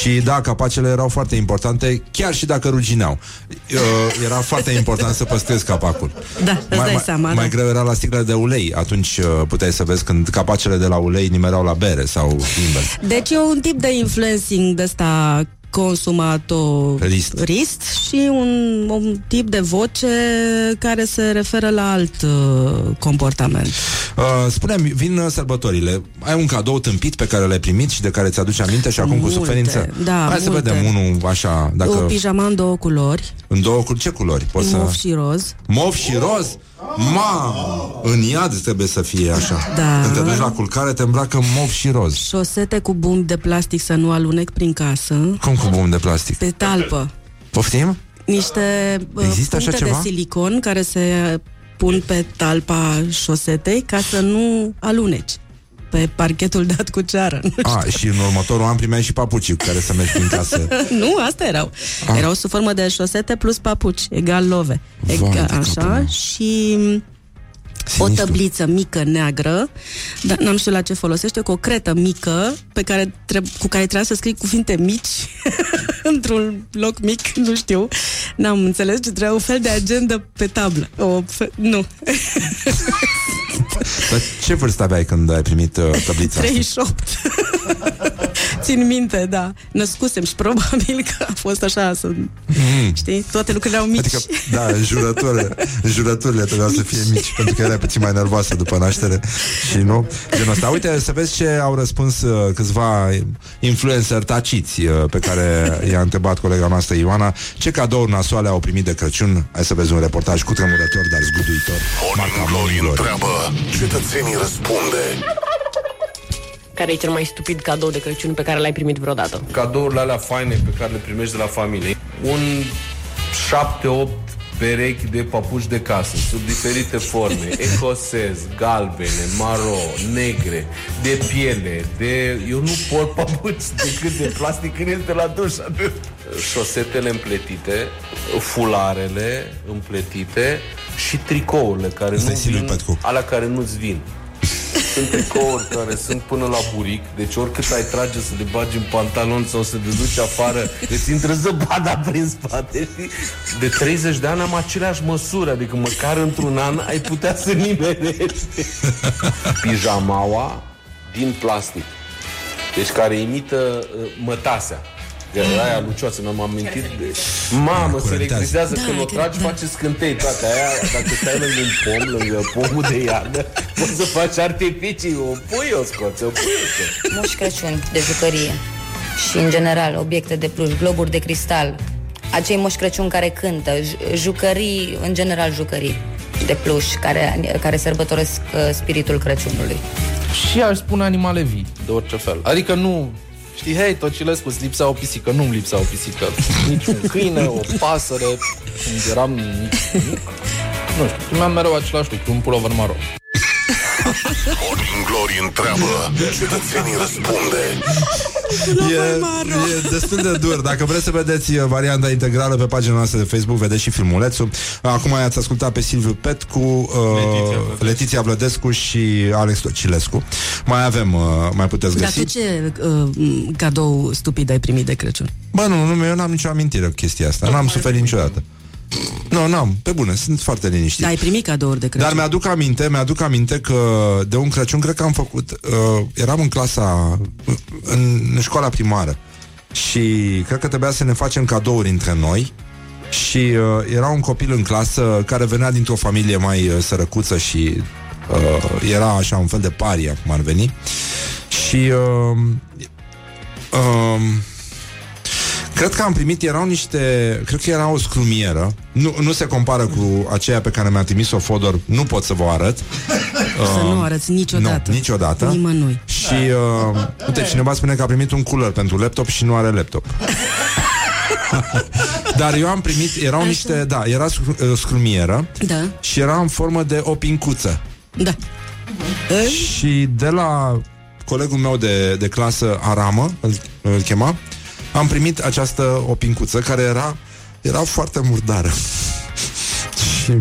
și da, capacele erau foarte importante chiar și dacă rugineau. Uh, Era foarte important să păstrezi capacul. Da, îți mai, dai mai, seama, mai da. greu era la sticlele de ulei. Atunci uh, puteai să vezi când capacele de la ulei nimerau la bere sau invers. Deci e un tip de influencing de ăsta consumatorist Rist. și un, un tip de voce care se referă la alt uh, comportament. Uh, spune-mi, vin uh, sărbătorile. Ai un cadou tâmpit pe care l-ai primit și de care ți-aduce aminte și acum cu Multe, suferință? da, Hai să multe. vedem unul așa, dacă... O pijama în două culori, În două cu ce culori? Poți să... mov și roz. Mov și roz? Ma! În iad trebuie să fie așa. Da. Când te duci la culcare, te îmbracă mov și roz. Șosete cu bum de plastic să nu alunec prin casă. Cum cu bum de plastic? Pe talpă. Poftim? Niște uh, Există așa puncte ceva? de silicon care se pun pe talpa șosetei ca să nu aluneci pe parchetul dat cu ceară. Nu A, și în următorul an primeai și papucii cu care să mergi prin casă. nu, asta erau. Ah. Erau sub formă de șosete plus papuci, egal love. Vai Egal, de capul așa, meu. și o Sinistru. tăbliță mică neagră, dar n-am știut la ce folosește, cu o cretă mică pe care treb- cu care trebuia să scrii cuvinte mici într-un loc mic, nu știu. N-am înțeles ce trebuia un fel de agendă pe tablă. O fe- nu. Dar ce vârstă aveai când ai primit uh, tablița asta? 38. Țin minte, da. Născusem și probabil că a fost așa să... Mm. Știi? Toate lucrurile au mici. Adică, da, jurăturile, jurăturile trebuiau să fie mici Pentru că erai puțin mai nervoasă după naștere Și nu, genul ăsta Uite, să vezi ce au răspuns uh, câțiva influencer taciți uh, Pe care i-a întrebat colega noastră Ioana Ce cadouri nasoale au primit de Crăciun Hai să vezi un reportaj cu tremurător, dar zguduitor Morning Glory întreabă, cetățenii răspunde. Care e cel mai stupid cadou de Crăciun pe care l-ai primit vreodată? Cadourile alea faine pe care le primești de la familie. Un 7-8 perechi de papuci de casă, sub diferite forme, ecosez, galbene, maro, negre, de piele, de... Eu nu port papuci decât de plastic când este la duș, atât. Șosetele împletite, fularele împletite și tricourile care Asta nu e Silviu vin, Petcu. alea care nu-ți vin. Sunt tricouri care sunt până la buric Deci oricât ai trage să le bagi în pantalon Sau să te duci afară Îți intră zăpada prin spate. Știi? De 30 de ani am aceleași măsuri Adică măcar într-un an ai putea să nimerești. Pijamaua din plastic. Deci care imită uh, mătasea Aia lucioasă, mi-am amintit de... Mamă, se electrizează când o tragi, face scântei toate aia. Dacă stai lângă un pom, lângă pomul de iarnă, poți să faci artificii. O pui, o scoți, o pui, o scoți. Moș Crăciun de jucărie și, în general, obiecte de pluș, globuri de cristal, acei moș Crăciun care cântă, j- jucării, în general jucării de pluș care, care sărbătoresc uh, spiritul Crăciunului. Și aș spune animale vii, de orice fel. Adică nu... Știi, hei, Tocilescu, îți lipsea o pisică. Nu-mi lipsea o pisică. Nici un câine, o pasăre, când eram mic. mic. Nu știu, primeam mereu același lucru, un pulover maro. Morning Glory întreabă, cetățenii răspunde. E, e destul de dur. Dacă vreți să vedeți uh, varianta integrală pe pagina noastră de Facebook, vedeți și filmulețul. Acum i-ați ascultat pe Silviu Petcu, uh, Letiția Vlădescu. Letiția Vlădescu și Alex Tocilescu. Mai avem, uh, mai puteți Dar găsi. tu ce uh, cadou stupid ai primit de Crăciun? Bă, nu, nu, eu n-am nicio amintire cu chestia asta. N-am suferit niciodată. Nu, n-am, pe bune, sunt foarte liniștit. Dar ai primit cadouri de Crăciun? Dar mi-aduc aminte, mi-aduc aminte că de un Crăciun cred că am făcut, uh, eram în clasa, în, în școala primară și cred că trebuia să ne facem cadouri între noi și uh, era un copil în clasă care venea dintr-o familie mai uh, sărăcuță și uh, era așa un fel de paria, cum ar veni. Și uh, uh, Cred că am primit, erau niște Cred că era o scrumieră Nu, nu se compară cu aceea pe care mi-a trimis-o Fodor Nu pot să vă arăt Să nu arăți niciodată. Nu, niciodată Nimănui. Și uh, Uite, cineva spune că a primit un cooler pentru laptop Și nu are laptop Dar eu am primit Erau Așa. niște, da, era scru- uh, scrumieră Da, Și era în formă de o pincuță da. și de la colegul meu de, de clasă Aramă, îl, îl chema, am primit această opincuță care era, era foarte murdară. și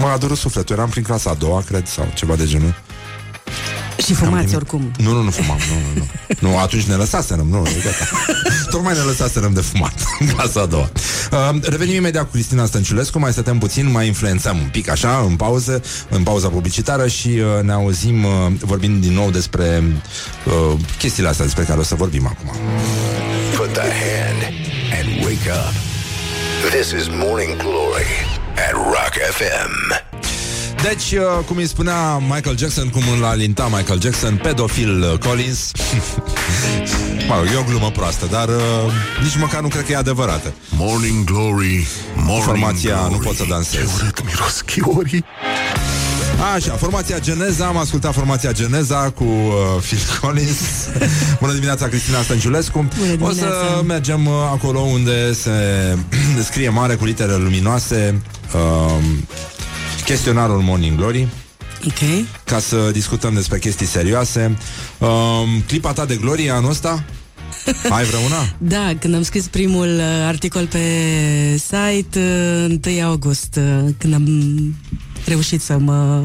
m-a adorut sufletul. Eram prin clasa a doua, cred, sau ceva de genul. Și fumați oricum. Nu, nu, nu fumam, nu, nu, nu. Nu, atunci ne lăsaserăm, nu, e gata. Tocmai ne lăsaserăm de fumat în clasa a doua. Uh, revenim imediat cu Cristina Stănciulescu, mai stătem puțin, mai influențăm un pic așa, în pauză, în pauza publicitară și uh, ne auzim uh, vorbind din nou despre uh, chestiile astea despre care o să vorbim acum. Put the hand and wake up. This is Morning Glory at Rock FM. Deci, uh, cum îi spunea Michael Jackson, cum îl alinta Michael Jackson, pedofil uh, Collins. mă rog, e o glumă proastă, dar uh, nici măcar nu cred că e adevărată. Morning Glory, Morning Formația Glory. nu pot să dansez. Ce urât miros chiorii. Așa, formația Geneza, am ascultat formația Geneza cu uh, Phil Collins. Bună dimineața, Cristina Stănciulescu. Bună O să dimineața. mergem uh, acolo unde se scrie mare cu litere luminoase uh, chestionarul Morning Glory Ok. ca să discutăm despre chestii serioase. Uh, clipa ta de glorie anul ăsta? Ai vreuna? Da, când am scris primul uh, articol pe site, uh, 1 august, uh, când am reușit să mă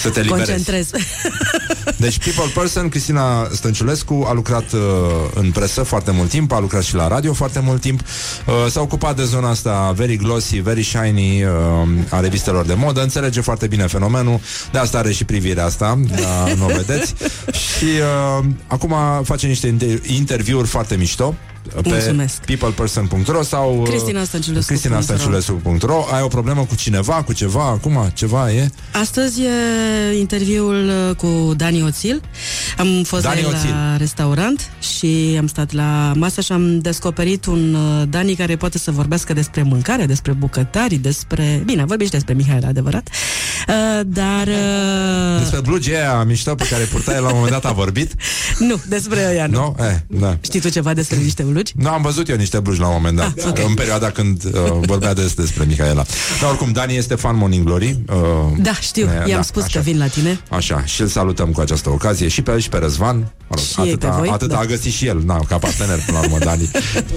Să te liberezi. concentrez. Deci People Person, Cristina Stănciulescu a lucrat uh, în presă foarte mult timp, a lucrat și la radio foarte mult timp, uh, s-a ocupat de zona asta very glossy, very shiny uh, a revistelor de modă, înțelege foarte bine fenomenul, de asta are și privirea asta, da, nu o vedeți. și uh, acum face niște inter- interviuri foarte mișto pe Mulțumesc. peopleperson.ro sau uh, CristinaStănciulescu.ro. CristinaStănciulescu.ro Ai o problemă cu cineva, cu ceva, acum, ceva e? Astăzi e interviul uh, cu Dani Oțil. Am fost Dani la el Oțil. la restaurant și am stat la masă și am descoperit un uh, Dani care poate să vorbească despre mâncare, despre bucătari, despre... Bine, vorbi și despre Mihail, adevărat. Uh, dar... Uh, Despre blugi aia mișto pe care purtai la un moment dat a vorbit? Nu, despre ea nu. Nu? Eh, da. Știi tu ceva despre niște blugi? Nu, am văzut eu niște blugi la un moment dat, Ah, ok. în perioada când uh, vorbea des despre Mihaela. Dar oricum, Dani este fan Morning Glory. Uh, Da, știu, ne- i-am da, spus așa. că vin la tine. Așa, și îl salutăm cu această ocazie și pe el și pe Răzvan. Mă rog, Și ei atâta, pe voi, atâta da. a găsit și el, na, ca partener până la urmă, Dani.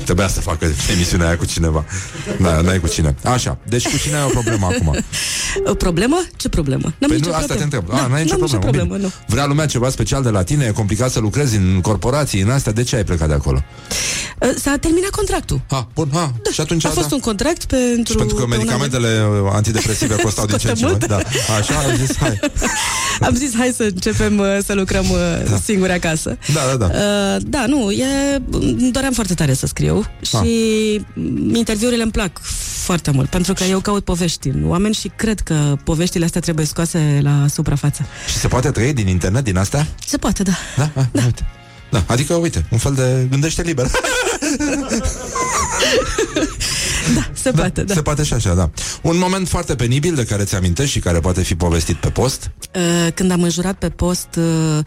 Trebuia să facă emisiunea aia cu cineva. Da, n-ai cu cine. Așa, deci cu cine ai o problemă acum? O problemă? Ce problemă? N-am Păi nicio nu, asta te problemă. întreb. Ah, n-ai nicio n-am problemă. problemă, Bine. nu. Vrea lumea ceva special de la tine? E complicat să lucrezi în corporații, în astea? De ce ai plecat de acolo? Uh, S-a terminat contractul. Ha, bun, ha. Da. Și atunci, A fost da. un contract pentru... Și pentru că pe un an de- medicamentele uh, antidepresive costau din ce în ce mai. Costă Da. Așa, am zis, hai. Am zis, hai să începem uh, să lucrăm uh, da. singuri acasă. Da, da, da. Uh, da, nu, e, îmi doream foarte tare să scriu Ah. și mm, interviurile îmi plac foarte mult, pentru că eu caut povești în oameni și cred că poveștile astea trebuie scoase la suprafață. Și se poate trăi din internet, din astea? Se poate, da. Da? Ah, da. Uite. Da, adică, uite, un fel de gândește liber. Se poate, da. Se poate și așa, da. Un moment foarte penibil de care ți-amintești și care poate fi povestit pe post. Uh, Când am înjurat pe post uh,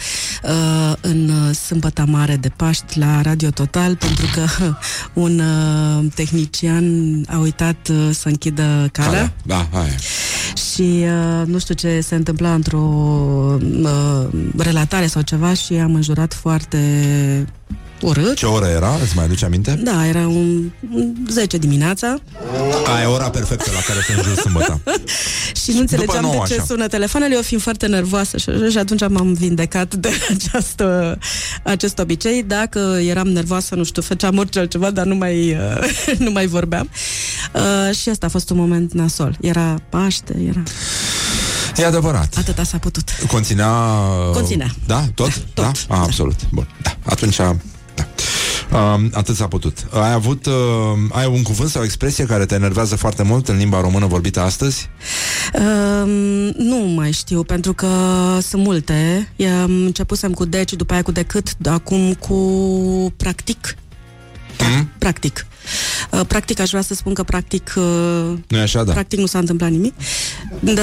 uh, în uh, sâmbătă mare de Paști la Radio Total, pentru că un uh, tehnician a uitat uh, să închidă calea. Da, hai. Și uh, nu știu ce se întâmpla într-o uh, relatare sau ceva și am înjurat foarte urât. Ce oră era? Îți mai aduce aminte? Da, era un, un 10 dimineața Aia e ora perfectă la care să înjuri sâmbătă. și nu înțelegeam nouă, de ce așa. sună telefoanele, eu fiind foarte nervoasă și, și atunci m-am vindecat de această, acest obicei. Dacă eram nervoasă, nu știu, făceam orice altceva, dar nu mai, uh, nu mai vorbeam. Uh, și asta a fost un moment nasol. Era Paște, era... E adevărat. Atâta s-a putut. Conținea... Conținea. Da? Tot? Da? Tot. Da? A, absolut. Bun. Da. Atunci... Da. Um, atât s-a putut. Ai avut uh, ai un cuvânt sau o expresie care te enervează foarte mult în limba română vorbită astăzi? Um, nu mai știu, pentru că sunt multe. Am începusem cu deci, după aia cu decât, acum cu practic. Mm? Practic. Uh, practic aș vrea să spun că practic uh, nu e așa, da? practic nu s-a întâmplat nimic. De,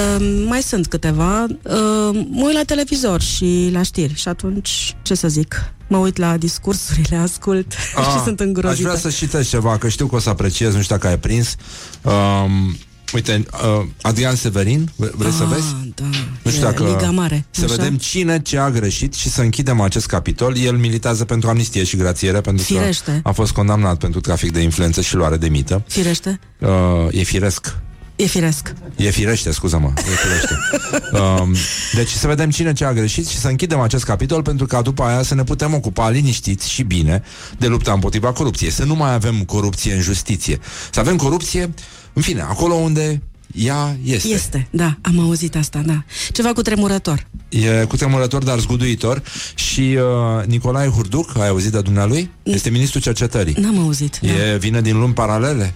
mai sunt câteva. Uh, mă uit la televizor și la știri și atunci, ce să zic? Mă uit la discursurile, ascult și sunt Aș îngrozită. vrea să citesc ceva, că știu că o să apreciez, nu știu dacă ai prins. Um, uite, uh, Adrian Severin, v- vrei să Ah, vezi? Da. Nu știu E dacă... Liga Mare. Să așa? vedem cine ce a greșit și să închidem acest capitol. El militează pentru amnistie și grațiere pentru Firește. că a fost condamnat pentru trafic de influență și luare de mită. Firește? Uh, e firesc. E firesc. E firește, scuză-mă. E firește. Um, deci să vedem cine ce a greșit și să închidem acest capitol pentru ca după aia să ne putem ocupa liniștiți și bine de lupta împotriva corupției. Să nu mai avem corupție în justiție. Să avem corupție, în fine, acolo unde ea este. Este, da, am auzit asta, da. Ceva cu tremurător. E cu tremurător, dar zguduitor Și uh, Nicolae Hurduc, ai auzit de dumnealui? Este ministrul cercetării N-am auzit. Da. E, vine din lumi paralele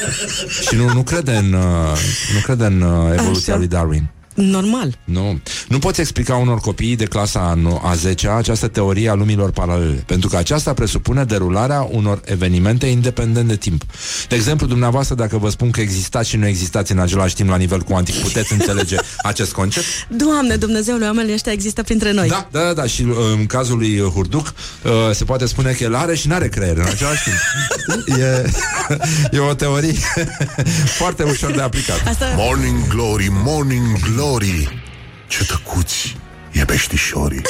Și nu, nu crede în uh, Nu crede în uh, evoluția Așa. lui Darwin Normal. nu. Nu poți explica unor copii de clasa a no- a 10 această teorie a lumilor paralele, pentru că aceasta presupune derularea unor evenimente independent de timp. De exemplu, dumneavoastră, dacă vă spun că existați și nu existați în același timp la nivel cuantic, puteți înțelege acest concept? Doamne, Dumnezeule, oamenii ăștia există printre noi. Da, da, da, da. Și uh, în cazul lui Hurduc uh, se poate spune că el are și nu are creier în același timp. E, e o teorie foarte ușor de aplicat. Asta... Morning Glory, Morning Glory Ce tăcuți e peștișorii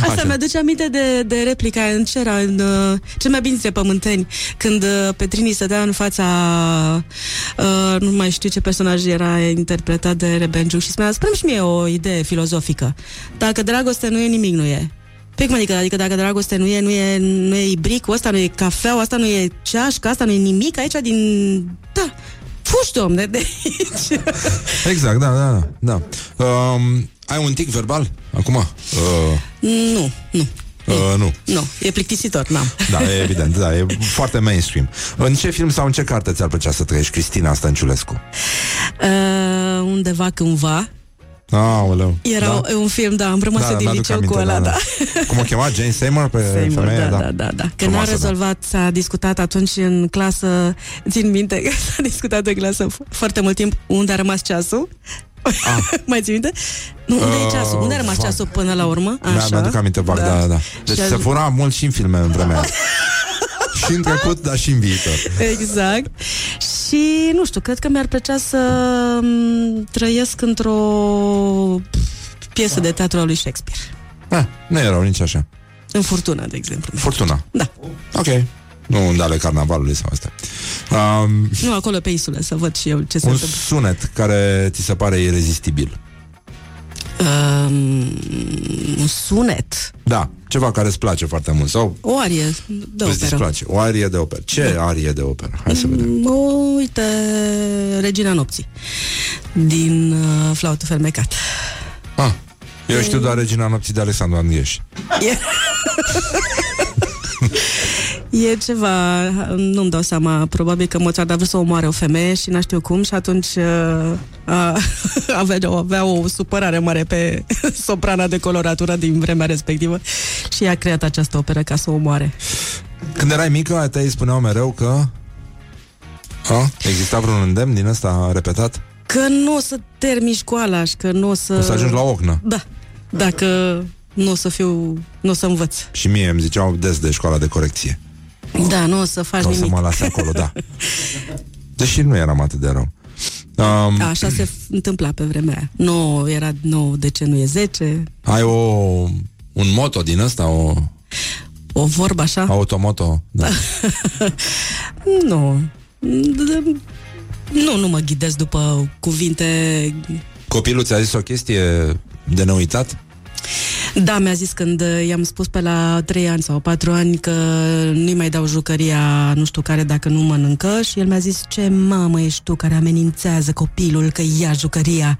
Asta Așa. mi-aduce aminte de, de replica în ce era în uh, cel mai bine dintre pământeni, când uh, Petrini stătea în fața uh, nu mai știu ce personaj era interpretat de Rebenjuc și spunea, spune și mie o idee filozofică. Dacă dragoste nu e, nimic nu e. Pe cum adică, adică dacă dragoste nu e, nu e, nu e ibricul ăsta, nu e cafeaua asta, nu e ceașca asta, nu e nimic aici din... Da, fugi, domne, de aici. Exact, da, da, da. Um, ai un tic verbal acum? Uh, nu, nu. uh, nu. Nu, e plictisitor, n-am. Da, e evident, da, e foarte mainstream. În ce film sau în ce carte ți-ar plăcea să trăiești, Cristina Stănciulescu? Uh, undeva cândva Aoleu. Era da? un film, da, am rămas Da, din mi-aduc liceu aminte, cu ăla, da, da. da. Cum o chema? Jane Seymour pe Seymour, femeie? da, da, da, da. Că n-a Frumoasă, rezolvat, s-a discutat atunci în clasă, țin minte că s-a discutat în clasă f- foarte mult timp unde a rămas ceasul. Mai ții minte? Nu, unde e Ah. Uh, ceasul? Unde a rămas vag. ceasul până la urmă? Da. Mi-aduc aminte vag, da, da, da. Deci Și se a- fura mult și în filme în vremea aia. și în trecut, dar și în viitor. Exact. Și, nu știu, cred că mi-ar plăcea să m, trăiesc într-o piesă de teatru al lui Shakespeare. Ah, nu erau nici așa. În furtună, de exemplu. Furtuna. Da. Ok. Nu unde ale carnavalului sau astea. Um, Nu, acolo pe insulă, să văd și eu ce se un întâmplă. sunet care ți se pare irezistibil. Um, un sunet. Da, ceva care îți place foarte mult Sau O arie de îți operă. place O arie de operă Ce Da. arie de operă? Hai să vedem Mm, Uite, Regina Nopții Din uh, Flautul Fermecat ah, Eu știu doar Regina Nopții de Alexandru Andrieș E... E ceva, nu-mi dau seama, probabil că Mozart a vrut să omoare o femeie și n știu cum și atunci uh, a, avea, avea o supărare mare pe soprana de coloratură din vremea respectivă și a creat această operă ca să o omoare. Când erai mică, ai tăi spuneau mereu că a? Exista vreun îndemn din ăsta repetat? Că nu o să termini școala și că nu o să... O să ajungi la ocnă Da, dacă nu o să fiu, nu o să învăț. Și mie îmi ziceau des de școala de corecție Da, nu o să faci Că o să nimic. mă lase acolo, da Deși nu eram atât de rău um, Așa se f- întâmpla pe vremea aia. Nu era 9, de ce nu e 10? Ai o, un moto din ăsta, o O vorbă așa? automoto da. Nu. Nu, nu mă ghidez după cuvinte. Copilul ți-a zis o chestie de neuitat? Da, mi-a zis când uh, i-am spus pe la 3 ani sau 4 ani că nu-i mai dau jucăria nu știu care dacă nu mănâncă și el mi-a zis ce mamă ești tu care amenințează copilul că ia jucăria.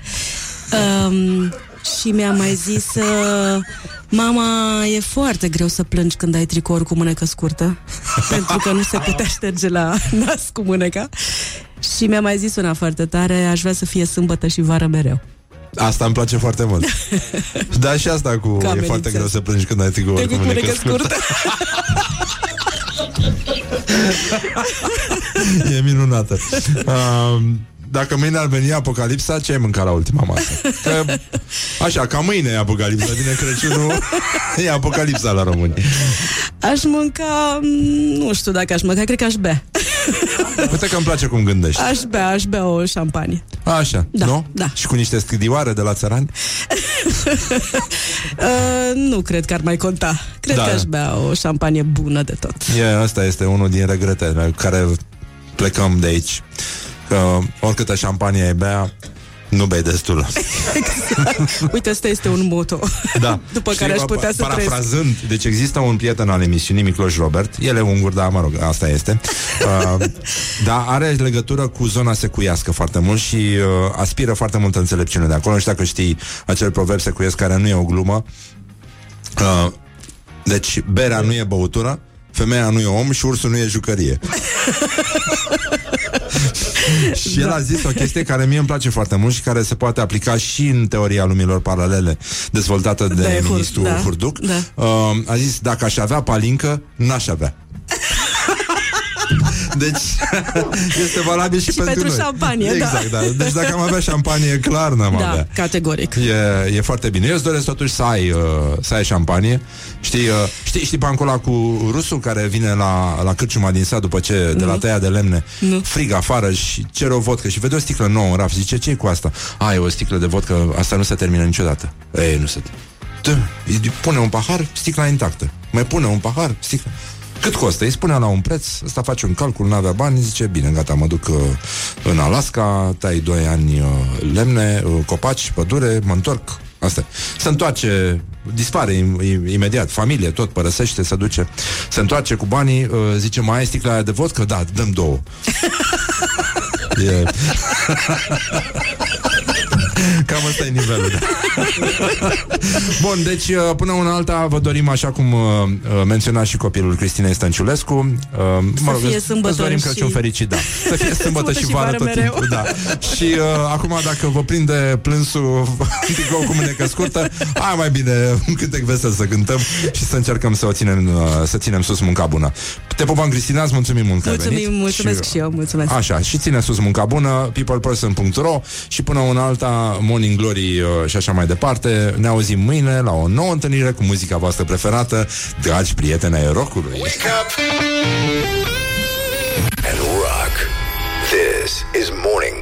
Um, și mi-a mai zis uh, Mama, e foarte greu să plângi când ai tricouri cu mânecă scurtă Pentru că nu se putea șterge la nas cu mâneca Și mi-a mai zis una foarte tare Aș vrea să fie sâmbătă și vară mereu Asta îmi place foarte mult. Da, și asta cu Că E foarte amenințează. greu să plângi când ai tricouri cu mânecă scurtă E minunată. um, Dacă mâine ar veni apocalipsa Ce ai mâncat la ultima masă? Că, așa, ca mâine e apocalipsa Vine Crăciunul E apocalipsa la români Aș mânca, mm, nu știu dacă aș mânca, cred că aș bea Uite că îmi place cum gândești Aș bea, aș bea o șampanie Așa, Da, nu? da. Și cu niște stridioare de la țărani uh, Nu cred că ar mai conta Cred Da. că aș bea o șampanie bună de tot E, asta este unul din regretele care plecăm de aici. Că oricâtă șampanie ai bea, nu bei destul. Uite, ăsta este un moto Da. După Știi, care aș pa- putea să trăiesc Parafrazând, deci există un prieten al emisiunii, Micloș Robert, el e ungur, dar mă rog, asta este. Uh, dar are legătură cu zona secuiască foarte mult și uh, aspiră foarte multă înțelepciune de acolo. Nu știu dacă știi acel proverb secuiesc care nu e o glumă. Uh, deci, berea nu e băutură, femeia nu e om și ursul nu e jucărie. și el a zis o chestie care mie îmi place foarte mult și care se poate aplica și în teoria lumilor paralele dezvoltată de, De Hur- ministrul da, Hurduc. da. Uh, a zis, dacă aș avea palincă, n-aș avea. Deci este valabil și, Și pentru noi. șampanie, da. exact, da. Deci dacă am avea șampanie, clar n-am Da, avea. categoric E, e foarte bine. Eu îți doresc totuși să ai, uh, să ai șampanie. Știi, uh, știi, știi pancul cu rusul care vine la, la cârciuma din sat după ce, de la Nu. tăia de lemne, Nu. frig afară și cere o vodcă și vede o sticlă nouă în raf. Zice, ce cu asta? A, e o sticlă de vodcă, asta nu se termină niciodată. Ei, nu se Dă, îi pune un pahar, sticla intactă. Mai pune un pahar, sticla. Cât costă? Îi spunea la un preț, ăsta face un calcul, n-avea bani, zice, bine, gata, mă duc uh, în Alaska, tai 2 ani uh, lemne, uh, copaci, pădure, mă întorc. Asta e. Se întoarce, dispare im- im- imediat, familie, tot părăsește, se duce, se întoarce cu banii, uh, zice, mai ai sticla aia de vodcă? Da, dăm două. e... Cam ăsta e nivelul, da. Bun, deci uh, până una alta vă dorim, așa cum uh, uh, menționa și copilul Cristinei Stănciulescu, uh, mă rog, fie îți- sâmbătă îți dorim și- Crăciun fericit, da. Să fie sâmbătă și vară tot mereu. timpul, da. Și uh, acum dacă vă prinde plânsul în tricou cu mânecă scurtă, hai mai bine un cântec vesel să cântăm și să încercăm să o ținem, uh, să ținem sus munca bună. Te pupăm, Cristina, îți mulțumim mult că ai Mulțumim, venit. mulțumesc și, eu, mulțumesc Așa, și ține sus munca bună, peopleperson.ro și până una alta, Morning Glory uh, și așa mai departe. Ne auzim mâine la o nouă întâlnire cu muzica voastră preferată, dragi prieteni ai rockului. Wake up and rock. This is Morning